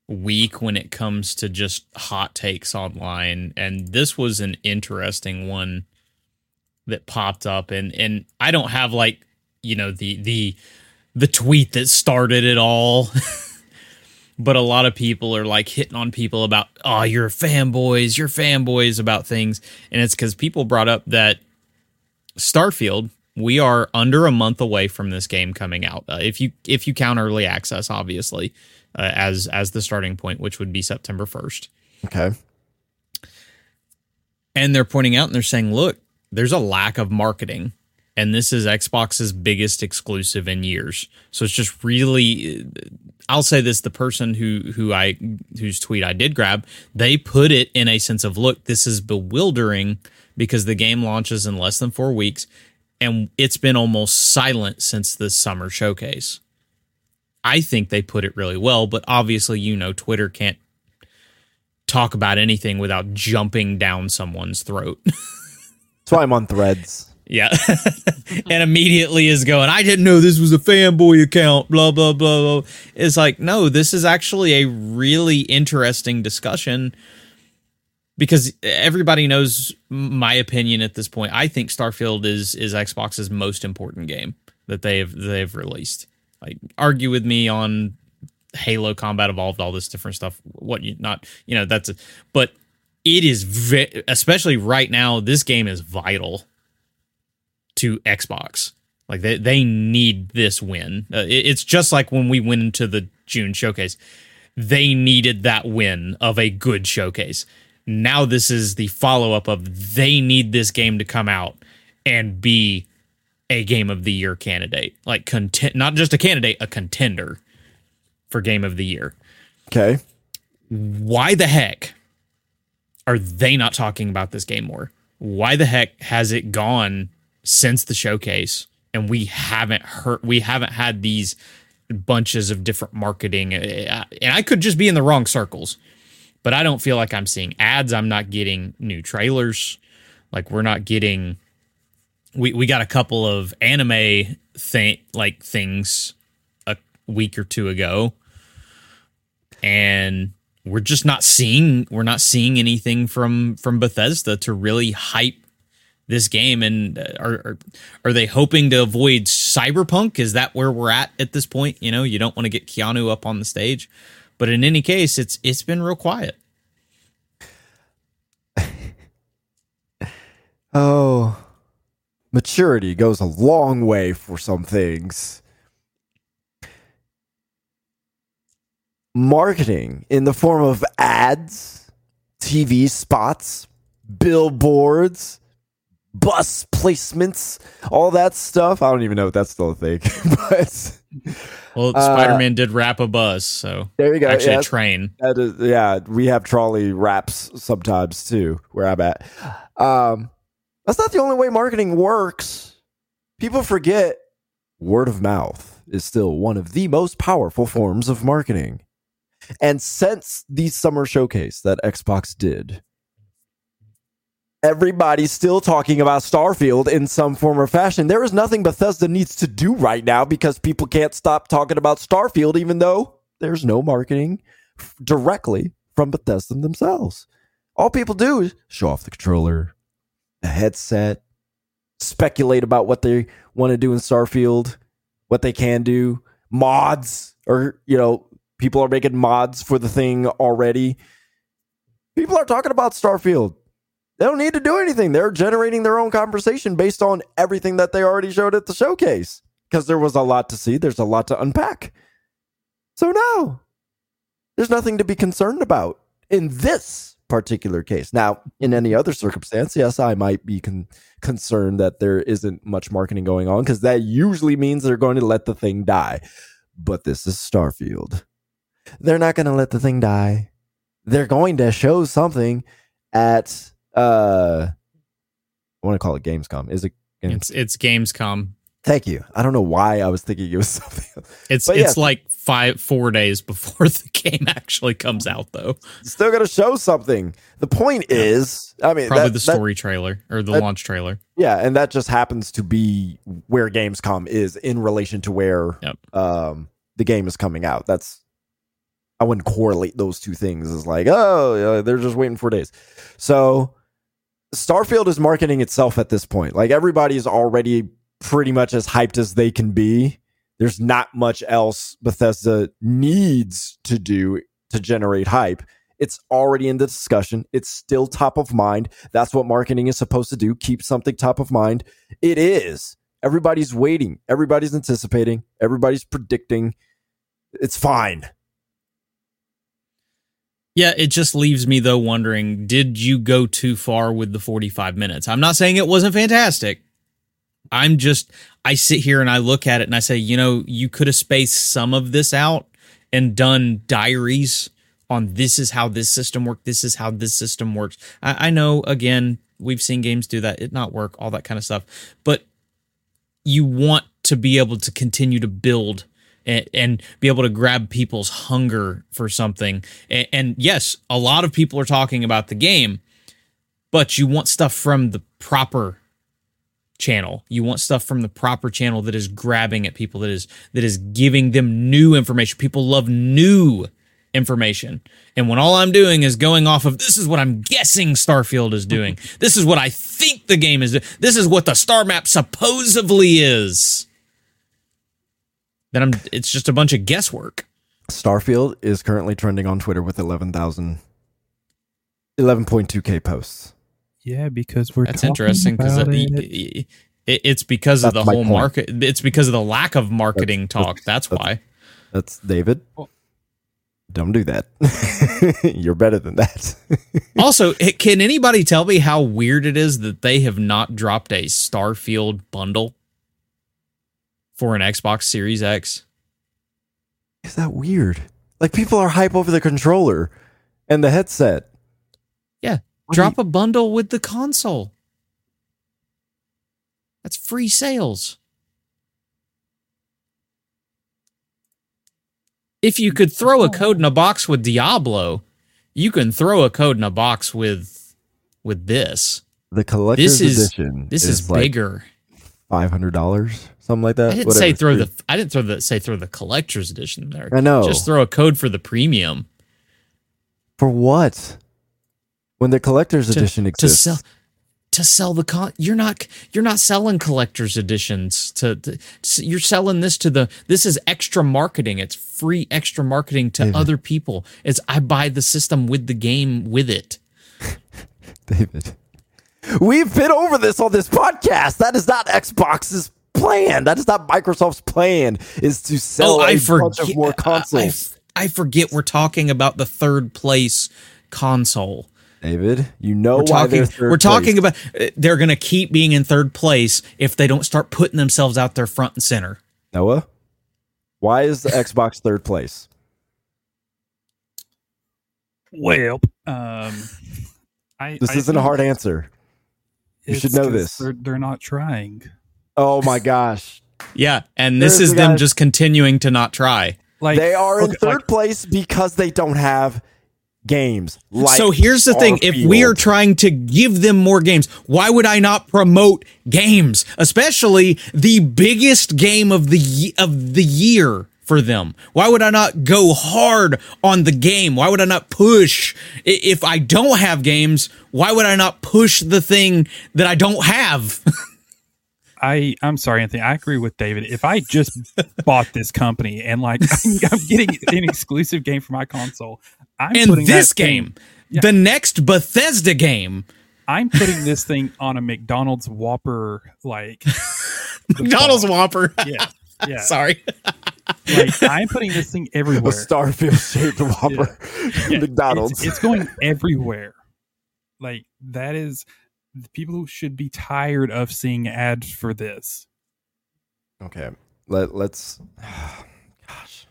week when it comes to just hot takes online and this was an interesting one that popped up and and I don't have like, you know, the the the tweet that started it all. [laughs] but a lot of people are like hitting on people about, "Oh, you're fanboys, you're fanboys about things." And it's cuz people brought up that Starfield, we are under a month away from this game coming out. Uh, if you if you count early access, obviously, uh, as as the starting point, which would be September first.
okay
And they're pointing out and they're saying, look, there's a lack of marketing, and this is Xbox's biggest exclusive in years. So it's just really. I'll say this: the person who who I whose tweet I did grab, they put it in a sense of, look, this is bewildering because the game launches in less than four weeks, and it's been almost silent since the summer showcase. I think they put it really well, but obviously, you know, Twitter can't talk about anything without jumping down someone's throat. [laughs]
that's why i'm on threads
yeah. [laughs] and immediately is going, I didn't know this was a fanboy account, blah, blah, blah, blah. It's like, no, this is actually a really interesting discussion because everybody knows my opinion at this point. I think Starfield is is Xbox's most important game that they've they've released. Like argue with me on Halo Combat Evolved, all this different stuff. What you not, you know, that's a, but it is ve- especially right now. This game is vital to Xbox. Like they they need this win. Uh, it- it's just like when we went into the June showcase. They needed that win of a good showcase. Now this is the follow up of they need this game to come out and be a game of the year candidate. Like content not just a candidate, a contender for game of the year
okay
why the heck are they not talking about this game more? Why the heck has it gone since the showcase and we haven't heard we haven't had these bunches of different marketing uh, and I could just be in the wrong circles. But I don't feel like I'm seeing ads, I'm not getting new trailers. Like we're not getting we we got a couple of anime thing like things a week or two ago. And we're just not seeing we're not seeing anything from from Bethesda to really hype this game. And uh, are, are are they hoping to avoid cyberpunk? Is that where we're at at this point? You know you don't want to get Keanu up on the stage but in any case, it's it's been real quiet. [laughs]
oh, maturity goes a long way for some things. Marketing in the form of ads, TV spots, billboards, bus placements, all that stuff. I don't even know if that's still a thing, [laughs] but
well,
Uh,
Spider Man did wrap a bus, so
there you go.
actually
Yeah,
a train.
That is, yeah, we have trolley wraps sometimes too, where I'm at. Um, that's not the only way marketing works. People forget word of mouth is still one of the most powerful forms of marketing. And since the summer showcase that Xbox did, everybody's still talking about Starfield in some form or fashion. There is nothing Bethesda needs to do right now because people can't stop talking about Starfield, even though there's no marketing directly from Bethesda themselves. All people do is show off the controller, the headset, speculate about what they want to do in Starfield, what they can do, mods, or, you know, people are making mods for the thing already. People are talking about Starfield. They don't need to do anything. They're generating their own conversation based on everything that they already showed at the showcase because there was a lot to see. There's a lot to unpack. So, no, there's nothing to be concerned about in this particular case. Now, in any other circumstance, yes, I might be con- concerned that there isn't much marketing going on because that usually means they're going to let the thing die. But this is Starfield. They're not going to let the thing die. They're going to show something at uh I want to call it Gamescom. Is it Games-
It's it's Gamescom.
Thank you. I don't know why I was thinking it was [laughs] something else.
It's
But
it's
yeah.
like five four days before [laughs] the game actually comes out, though.
Still to show something. The point is, I mean,
Probably
that-
the
that-
story trailer or the
that-
launch trailer.
yeah, and that just happens to be where Gamescom is in relation to where
Yep.
um, the game is coming out. That's I wouldn't correlate those two things as like, oh, yeah, they're just waiting for days. So Starfield is marketing itself at this point. Like everybody's already pretty much as hyped as they can be. There's not much else Bethesda needs to do to generate hype. It's already in the discussion. It's still top of mind. That's what marketing is supposed to do. Keep something top of mind. It is. Everybody's waiting. Everybody's anticipating. Everybody's predicting. It's fine.
Yeah, it just leaves me though wondering, did you go too far with the 45 minutes? I'm not saying it wasn't fantastic. I'm just I sit here and I look at it and I say, you know, you could have spaced some of this out and done diaries on this is how this system worked, this is how this system works. I, I know again, we've seen games do that, it not work, all that kind of stuff. But you want to be able to continue to build and, and be able to grab people's hunger for something. And, and yes, a lot of people are talking about the game, but you want stuff from the proper channel. You want stuff from the proper channel that is grabbing at people, that is that is giving them new information. People love new information. And when all I'm doing is going off of this is what I'm guessing Starfield is doing. [laughs] this is what I think the game is. This is what the star map supposedly is. Then I'm it's just a bunch of guesswork.
Starfield is currently trending on Twitter with 11,000 11.2k posts.
Yeah, because we're
That's
talking
interesting because it,
it.
it, it's because of the whole
point.
market. It's because of the lack of marketing
That's-
talk. That's,
that's-
why.
That's David. Don't do that. [laughs] You're better than that. [laughs]
also, can anybody tell me how weird it is that they have not dropped a Starfield bundle for an Xbox Series X?
Is that weird? Like people are hype over the controller and the headset.
Yeah,
What
drop
do
a bundle with the console. That's free sales. If you could throw a code in a box with Diablo, you can throw a code in a box with with this.
The collector's
This is-
edition.
This is,
like
bigger.
Five hundred dollars, something like that.
I didn't
Whatever,
say throw the I didn't throw the say throw the collector's edition there.
I know.
Just throw a code for the premium
for what? When the collector's
to,
edition
to
exists,
sell to sell the con you're not you're not selling collector's editions to, to you're selling this to the this is extra marketing it's free extra marketing to
David.
other people it's i buy the system with the game with it [laughs]
David. We've been over this on this podcast. That is not Xbox's plan. That is not Microsoft's plan. Is to sell
oh, I
a
forget.
bunch of more
I-
consoles.
I, I forget we're talking about the third place console.
David, you know
We're
why
talking.
they're third
We're talking
place.
about. uh, They're going to keep being in third place if they don't start putting themselves out there front and center.
Noah. Why is the Xbox [laughs] third place?
Well, um, I
This
I
isn't a hard answer. You should know this.
They're, they're not trying.
Oh my gosh.
Yeah, and this
There's
is them
guy-
just continuing to not try.
Like
They are in
okay,
third
like,
place because they don't have games. Like
so here's the thing: if we are trying to give them more games, why would I not promote games, especially the biggest game of the of the year for them? Why would I not go hard on the game? Why would I not push? If I don't have games, why would I not push the thing that I don't have? [laughs]
I I'm sorry, Anthony. I agree with David. If I just bought this company and like [laughs] I'm getting an exclusive game for my console, I'm
and
putting
this
that thing-
game, the next Bethesda game,
I'm putting this thing on a McDonald's Whopper like [laughs]
McDonald's Whopper.
Yeah, yeah. [laughs]
Sorry.
Like I'm putting this thing everywhere.
a
everywhere.
Starfield shaped Whopper
Yeah,
McDonald's.
It's, it's going everywhere. Like that is the people who should be tired of seeing ads for this.
okay. Let let's [sighs] gosh.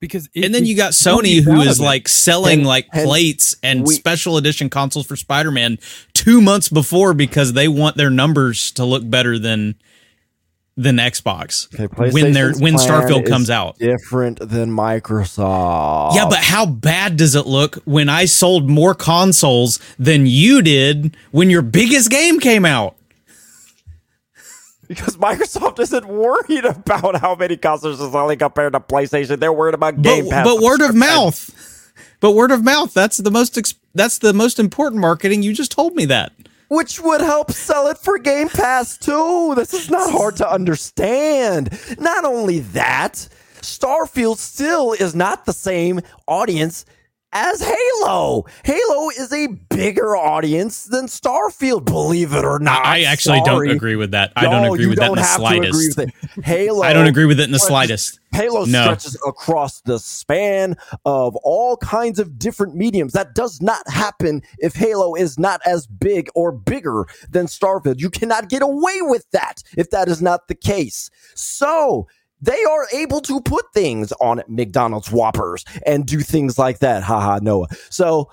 Because it,
and then you got Sony
be
who
proud
is
of it.
like selling
And-
like
and
plates and
we-
special edition consoles for Spider-Man 2 months before because they want their numbers to look better than than Xbox.
Okay,
when their when Starfield comes out.
Different than Microsoft.
Yeah, but how bad does it look when I sold more consoles than you did when your biggest game came out?
because Microsoft isn't worried about how many consoles are selling compared to PlayStation. They're worried about Game
But,
Pass.
but word of mouth. But word of mouth, that's the most that's the most important marketing. You just told me that.
Which would help sell it for Game Pass too. This is not hard to understand. Not only that, Starfield still is not the same audience as Halo. Halo is a bigger audience than Starfield, believe it or not.
I actually
Sorry.
don't agree with that. I don't agree with that
don't
the
have to agree
slightest.
Halo. [laughs]
I don't agree with it in the slightest.
Halo
No.
stretches across the span of all kinds of different mediums. That does not happen if Halo is not as big or bigger than Starfield. You cannot get away with that if that is not the case. So, they are able to put things on McDonald's Whoppers and do things like that. Haha, Noah. So,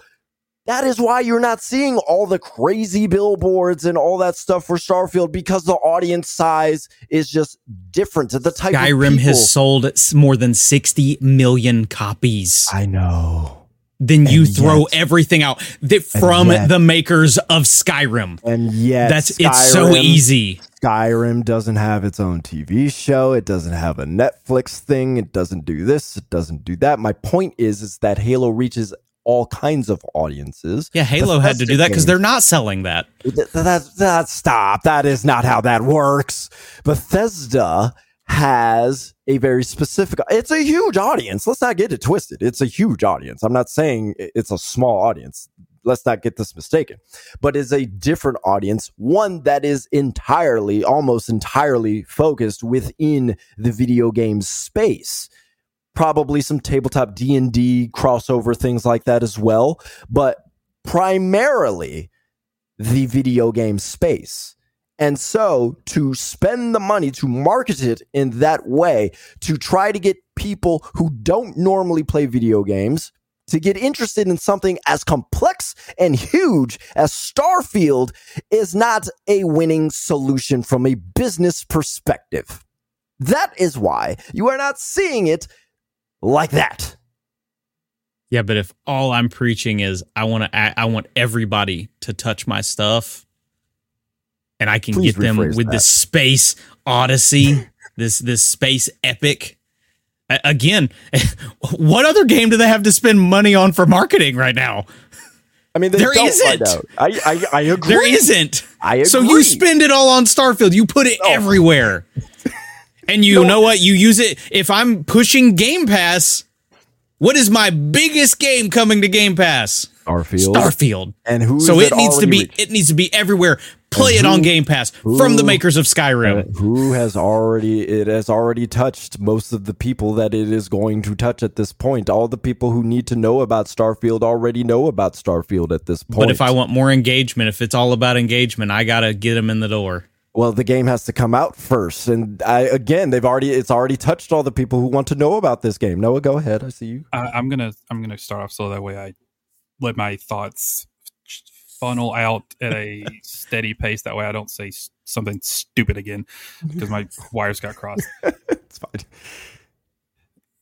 that is why you're not seeing all the crazy billboards and all that stuff for Starfield because the audience size is just different. The type of
Skyrim has sold more than 60 million copies.
I know.
Then you
and
throw
yet-
everything out that from
yet-
the makers of Skyrim.
And yet,
That's it's so easy.
Skyrim doesn't have its own TV show. It doesn't have a Netflix thing. It doesn't do this. It doesn't do that. My point is, is that Halo reaches all kinds of audiences.
Yeah, Halo had to do that because they're not selling that.
Th- that, that stop. That is not how that works. Bethesda has a very specific. It's a huge audience. Let's not get it twisted. It's a huge audience. I'm not saying it's a small audience. Let's not get this mistaken. But it's a different audience, one that is entirely, almost entirely focused within the video game space. Probably some tabletop D and D crossover things like that as well, but primarily the video game space. And so to spend the money to market it in that way, to try to get people who don't normally play video games to get interested in something as complex and huge as Starfield is not a winning solution from a business perspective. That is why you are not seeing it like that.
Yeah, but if all I'm preaching is I want to, I want everybody to touch my stuff, and I can
Please
get them with
that.
this space odyssey, [laughs] this this space epic. Again, [laughs] what other game do they have to spend money on for marketing right now?
I mean,
There isn't.
I, I, I agree.
There isn't.
I agree.
So you spend it all on Starfield. You put it
No.
everywhere. And you know what? You use it. If I'm pushing Game Pass, what is my biggest game coming to Game Pass?
Starfield.
Starfield.
And who?
So
is
it needs to be
reached?
it needs to be everywhere. Play
And
it on
who-
Game Pass from the makers of
Uh,
Skyrim.
who has already it has already touched most of the people that it is going to touch at this point. All the people who need to know about starfield already know about starfield at this point
But if I want more engagement, if it's all about engagement, I gotta get them in the door.
well the game has to come out first. And i again they've already it's already touched all the people who want to know about this game. Noah go ahead. I see you.
I, I'm gonna I'm gonna start off so that way I let my thoughts funnel out at a steady pace. That way I don't say something stupid again because my [laughs] wires got crossed.
it's fine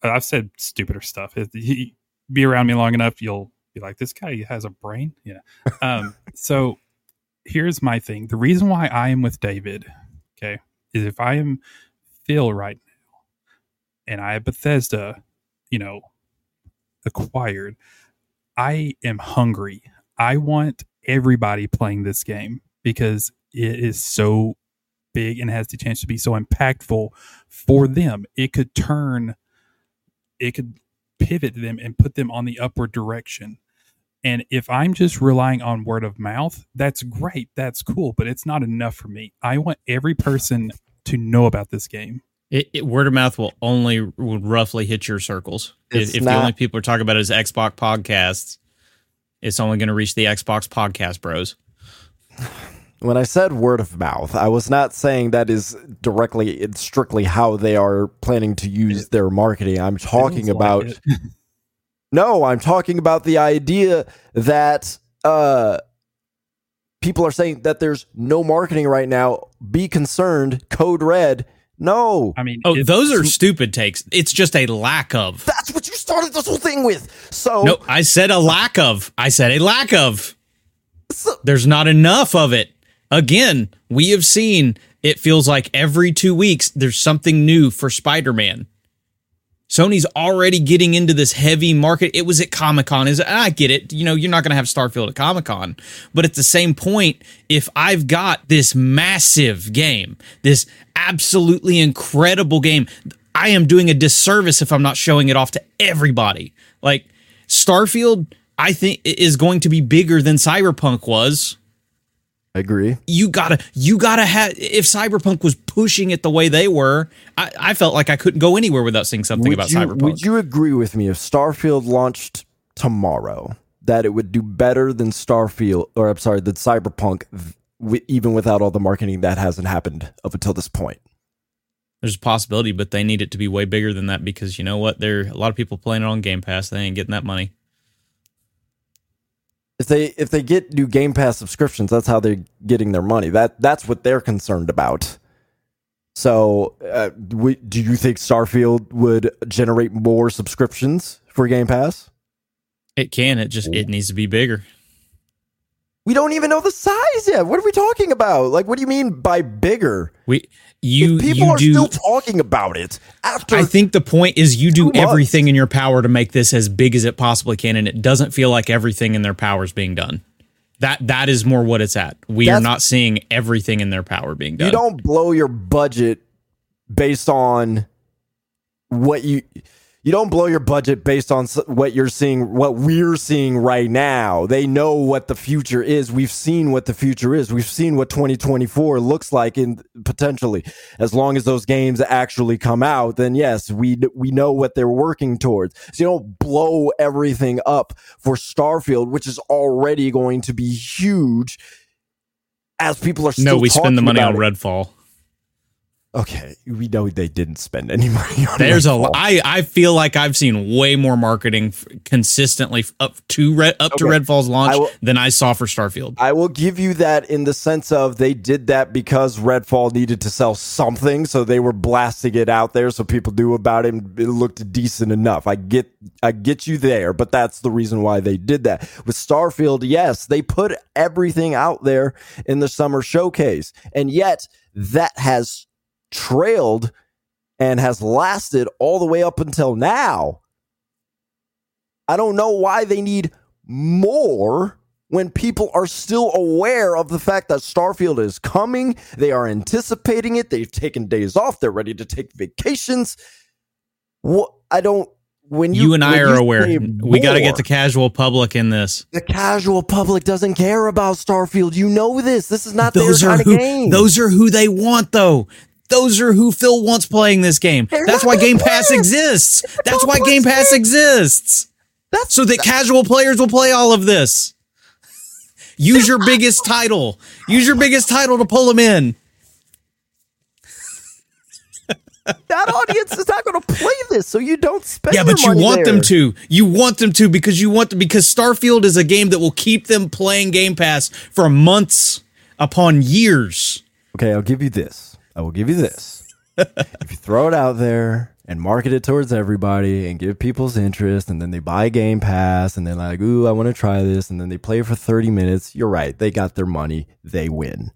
Uh, I've said stupider stuff. If you be around me long enough, you'll be like, "This guy has a brain." Yeah. Um, [laughs] so here's my thing. The reason why I am with David, okay, is if I am Phil right now, and I have Bethesda, you know, acquired, I am hungry. I want everybody playing this game because it is so big and has the chance to be so impactful for them. It could turn it could pivot them and put them on the upward direction. And if I'm just relying on word of mouth, that's great. That's cool, but it's not enough for me. I want every person to know about this game.
It, it, word of mouth will only would roughly hit your circles.
It's
If, if
not-
the only people are talking about it is Xbox podcasts, it's only going to reach the Xbox podcast bros.
when i said word of mouth i was not saying that is directly it's strictly how they are planning to use their marketing i'm talking
Feels like
about. [laughs] No, I'm talking about the idea that uh people are saying that there's no marketing right now. Be concerned, code red. No.
I mean,
Oh, those are stupid takes. It's just a lack of.
That's what you started this whole thing with. So,
No, I said a lack of. I said a lack of.
so
There's not enough of it. Again, we have seen it feels like every two weeks there's something new for Spider Man. Sony's already getting into this heavy market. It was at Comic Con. Is I get it. You know, you're not going to have Starfield at Comic Con, but at the same point, if I've got this massive game, this absolutely incredible game, I am doing a disservice if I'm not showing it off to everybody. Like Starfield, I think is going to be bigger than Cyberpunk was
I agree.
you gotta you gotta have if cyberpunk was pushing it the way they were i, I felt like i couldn't go anywhere without seeing something
Would
about
you,
cyberpunk
would you agree with me if Starfield launched tomorrow that it would do better than Starfield or I'm sorry, than Cyberpunk even without all the marketing that hasn't happened up until this point?
there's a possibility but they need it to be way bigger than that because you know what there are a lot of people playing it on game pass they ain't getting that money
if they if they get new Game Pass subscriptions, that's how they're getting their money. That that's what they're concerned about. So, uh, we, do you think Starfield would generate more subscriptions for Game Pass?
it can it just it needs to be bigger
We don't even know the size yet. What are we talking about? Like, what do you mean by bigger?
we you
if people
you
are
do
still talking about it after
I think the point is you do
months.
everything in your power to make this as big as it possibly can, and it doesn't feel like everything in their power is being done. That that is more what it's at. We are not seeing everything in their power being done.
you don't blow your budget based on what you you don't blow your budget based on what you're seeing what we're seeing right now. They know what the future is. We've seen what the future is. We've seen what 2024 looks like in potentially. As long as those games actually come out then yes we we know what they're working towards. So you don't blow everything up for starfield which is already going to be huge as people are still
no, we spend the money on
it. Okay, we know they didn't spend any [laughs] money on
There's a
Redfall.
I I feel like I've seen way more marketing f- consistently up to Red up to Redfall's launch
I will-
than I saw for Starfield.
I will give you that in the sense of they did that because Redfall needed to sell something, so they were blasting it out there so people knew about it and it looked decent enough. I get I get you there, but that's the reason why they did that. With Starfield, yes, they put everything out there in the summer showcase. And yet that has trailed and has lasted all the way up until now. I don't know why they need more when people are still aware of the fact that Starfield is coming. They are anticipating it. They've taken days off. They're ready to take vacations. What I don't when you
You, and I are aware. We got to get the
more,
casual. We got to get the casual. We got to
more,
get the casual public in this.
the casual public doesn't care about Starfield. You know this. This is not
Those
their
are
kind
who.
of game.
Those are who they want, though. Those are who Phil wants playing this game.
They're
That's why Game Pass
it.
exists. That's why Game Pass
game.
exists.
That's
So that casual players will play all of this. Use your biggest title. Use your biggest title to pull them in.
that audience is not going to play this, so you don't spend.
Yeah, but
your
you
money
want them to. You want them to because you want because Starfield is a game that will keep them playing Game Pass for months upon years.
Okay, I'll give you this. I will give you this. [laughs] if you throw it out there and market it towards everybody and give people's interest, and then they buy Game Pass and they're like, ooh, I want to try this, and then they play for 30 minutes, you're right. They got their money. They win.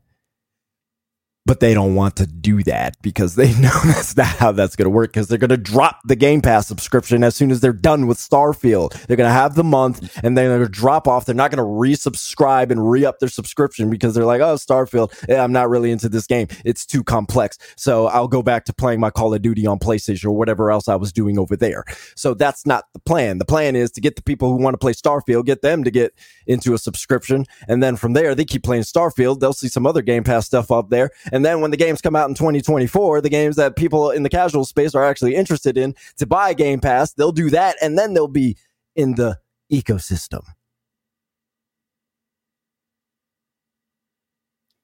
But they don't want to do that because they [laughs] know that's not how that's going to work because they're going to drop the Game Pass subscription as soon as they're done with Starfield. They're going to have the month and then they're going to drop off. They're not going to resubscribe and re up their subscription because they're like, oh, Starfield, I'm not really into this game. It's too complex. So I'll go back to playing my Call of Duty on PlayStation or whatever else I was doing over there. So that's not the plan. The plan is to get the people who want to play Starfield, get them to get into a subscription. And then from there, they keep playing Starfield. They'll see some other Game Pass stuff up there. And then when the games come out in 2024, the games that people in the casual space are actually interested in to buy Game Pass, they'll do that. And then they'll be in the ecosystem.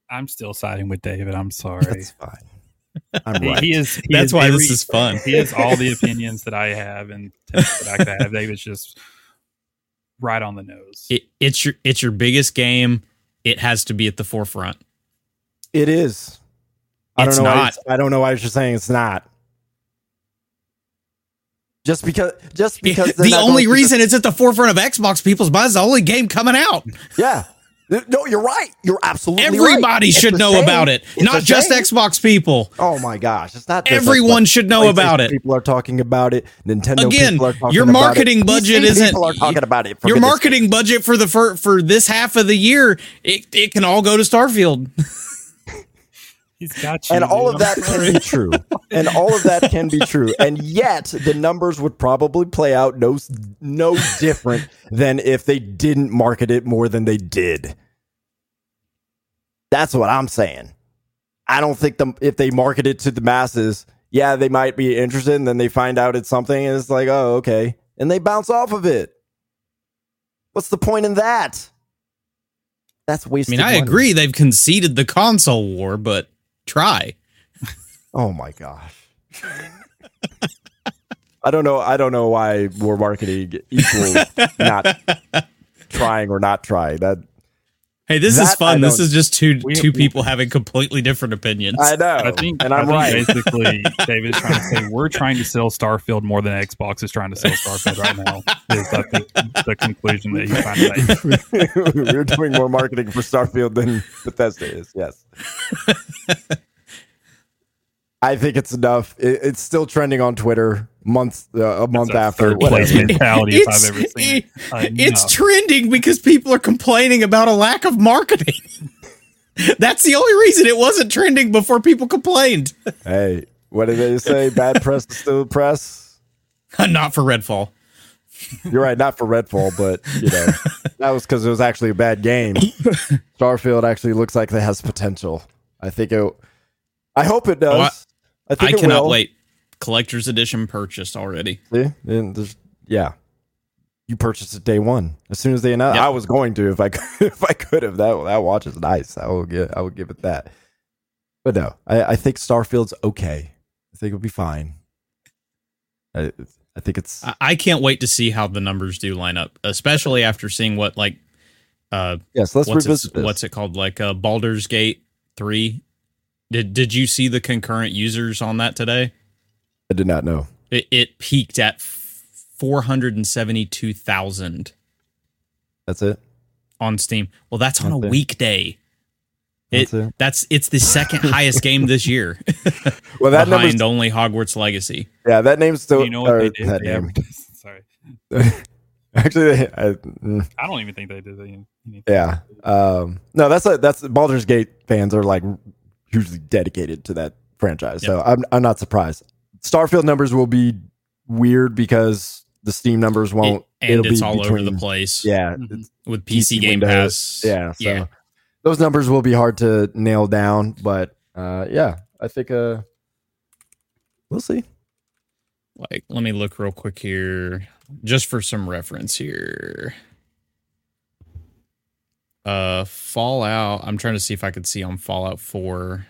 I'm still siding with David. I'm sorry.
That's fine. I'm
He,
right.
he is. he
That's
is
why
every-
this is fun.
He has all the opinions that I have and that I could have. David's just right on the nose.
It, it's your it's your biggest game. It has to be at the forefront.
It is. I
It's
don't know. Why
not.
it's- I don't know why you're saying it's not. Just because, just because
the only reason it's at the forefront of Xbox people's minds is the only game coming out.
yeah. No, you're right. You're absolutely.
Everybody
It's
should know
shame.
about it,
It's
not just
shame.
Xbox people.
Oh my gosh, it's not. Just
Everyone should know about it.
People are talking about it. Nintendo
Again,
people are talking
your marketing budget
PC
isn't-
People are talking about it.
Your marketing budget for the for, for this half of the year, it, it can all go to Starfield. [laughs]
He's got you.
and all
dude.
of that can be true and all of that can be true [laughs] and yet the numbers would probably play out no no different than if they didn't market it more than they did that's what i'm saying i don't think them if they market it to the masses yeah they might be interested and then they find out it's something and it's like oh okay and they bounce off of it what's the point in that that's wasted.
I mean, I
money.
agree they've conceded the console war, but try.
Oh my gosh. I don't know. I don't know why we're marketing equals [laughs] not trying or not trying. That
Hey, this
That
is fun. This is just two
We-
two
we-
people having completely different opinions.
I know,
I think,
and I'm
I
right.
basically, [laughs] David is trying to say we're trying to sell Starfield more than Xbox is trying to sell Starfield right now. Is I think the conclusion that he's trying to. [laughs]
We're doing more marketing for Starfield than Bethesda is. Yes. [laughs] I think it's enough. It, it's still trending on Twitter months uh, a month
a
after.
third place
whatever.
mentality if
It's-
I've ever seen it. [laughs] Uh,
it's
no.
trending because people are complaining about a lack of marketing. [laughs] That's the only reason it wasn't trending before people complained.
Hey, what did they say? Bad press is still press. [laughs]
Not for Redfall.
You're right, not for Redfall, but you know that was because it was actually a bad game. [coughs] Starfield actually looks like it has potential. I think it. I hope it does.
Oh, I-
I,
I
think it
cannot
will.
wait. Collector's edition purchased already.
See, yeah, you purchased it day one as soon as they announced.
Yep.
I was going to if I could, [laughs] if I could have. That that watch is nice. I will get. I will give it that. But no, I, I think Starfield's okay. I think it'll be fine. I, I think it's
I, I can't wait to see how the numbers do line up, especially after seeing what like uh
yes. Let's
what's
revisit
it,
this.
what's it called like uh Baldur's Gate 3. Did did you see the concurrent users on that today?
I did not know.
It, it peaked at 472,000
That's it.
on Steam. Well, that's on a
That's it.
weekday.
That's
It,
it.
that's it's the second highest game this year [laughs]
Well, that number.
behind only Hogwarts Legacy.
Yeah, that name's still.
you know what
or
they did? [laughs] [laughs]
that
They
name.
Sorry,
Actually, I, mm,
I don't even think they did. Anything.
yeah. Um, no, that's a, that's Baldur's Gate fans are like hugely dedicated to that franchise. So I'm I'm not surprised. Starfield numbers will be weird because the Steam numbers won't.
It- and
it'll
it's
be
all over the place.
Yeah,
Mhm.
with PC, Game
Windows.
Pass.
Yeah, so
yeah.
those numbers will be hard to nail down, but uh, yeah, I think uh, we'll see.
Like, let me look real quick here, just for some reference here. Uh, Fallout. I'm trying to see if I could see on Fallout 4.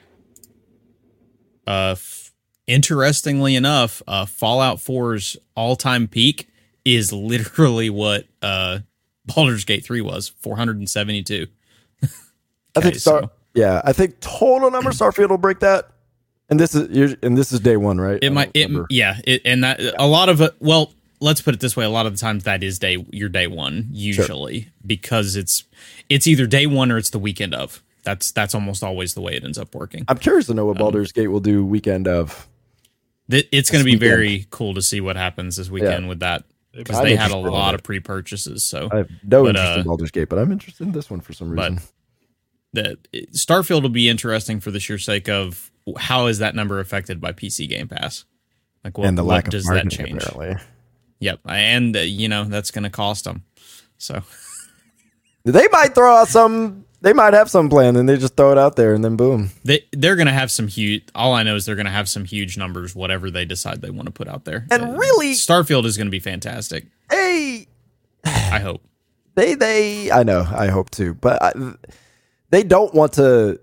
Uh, f- interestingly enough, uh, Fallout 4's all-time peak is literally what uh Baldur's Gate 3 was, 472.
I think Star,
so-
yeah, I think total number Starfield will break that. And this is you're- and this is day one, right?
It might, it, yeah, it, and that a lot of it. Well, let's put it this way: a lot of the times that is day your day one usually because it's it's either day one or it's the weekend of. That's that's almost always the way it ends up working.
I'm curious to know
Um,
what Baldur's Gate will do weekend of.
Th- It's going to be
weekend.
very cool to see what happens this weekend with that because they had a lot of pre purchases. So
I have no
But,
interest
uh,
in Baldur's Gate, but I'm interested in this one for some reason.
but-
reason.
the Starfield will be interesting for the sheer sake of how is that number affected by PC Game Pass? Like, what,
and the
what
lack of
does that change?
apparently.
Yep, and uh, you know that's going to cost them. So.
They might throw out some. They might have some plan, and they just throw it out there, and then boom.
They they're gonna have some huge. All I know is they're gonna have some huge numbers, whatever they decide they want to put out there.
And really-
Starfield is gonna be fantastic.
Hey,
I hope.
they they. I know. I hope too, but I, they don't want to.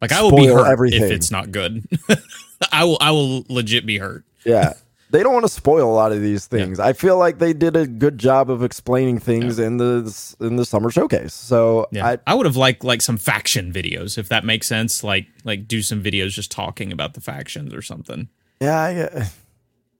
Like I will be hurt
everything.
if it's not good. [laughs] I will. I will legit be hurt.
Yeah. They don't want to spoil a lot of these things. I feel like they did a good job of explaining things in the in the summer showcase. So
Yeah,
I
I, would have liked like some faction videos if that makes sense. Like like do some videos just talking about the factions or something
yeah, I, uh,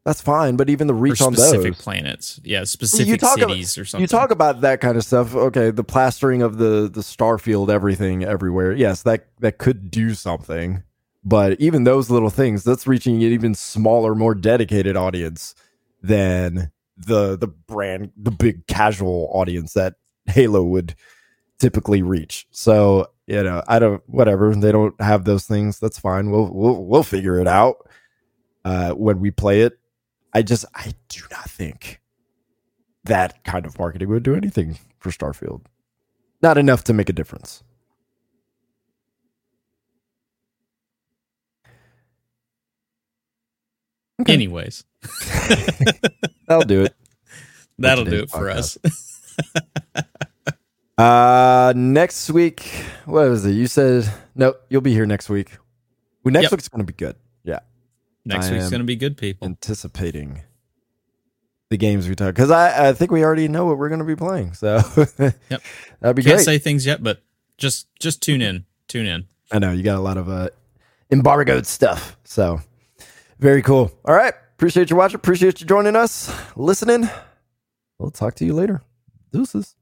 that's fine. But even the reach on
specific
those,
planets. Yeah, specific
you talk about-
cities or something.
you talk about that kind of stuff. Okay, the plastering of the the starfield, everything everywhere. Yes, that that could do something. But even those little things, that's reaching an even smaller, more dedicated audience than the the brand, the big casual audience that Halo would typically reach. So you know, I don't, whatever. They don't have those things. That's fine. We'll we'll we'll figure it out uh, when we play it. I just I do not think that kind of marketing would do anything for Starfield. Not enough to make a difference.
Anyways, [laughs]
That'll do it. [laughs]
that'll do
today's
it for us. [laughs]
Uh next week, what was it? You said no, you'll be here next week. Well, next
Yep.
week's gonna be good. Yeah.
Next
I
week's gonna be good, people.
Anticipating the games we talk because I, I think we already know what we're gonna be playing. So
Yep.
that'd be
Can't
great.
say things yet, but just just tune in. Tune in.
I know you got a lot of uh embargoed stuff. So very cool. All right. Appreciate you watching. Appreciate you joining us, listening. We'll talk to you later. Deuces.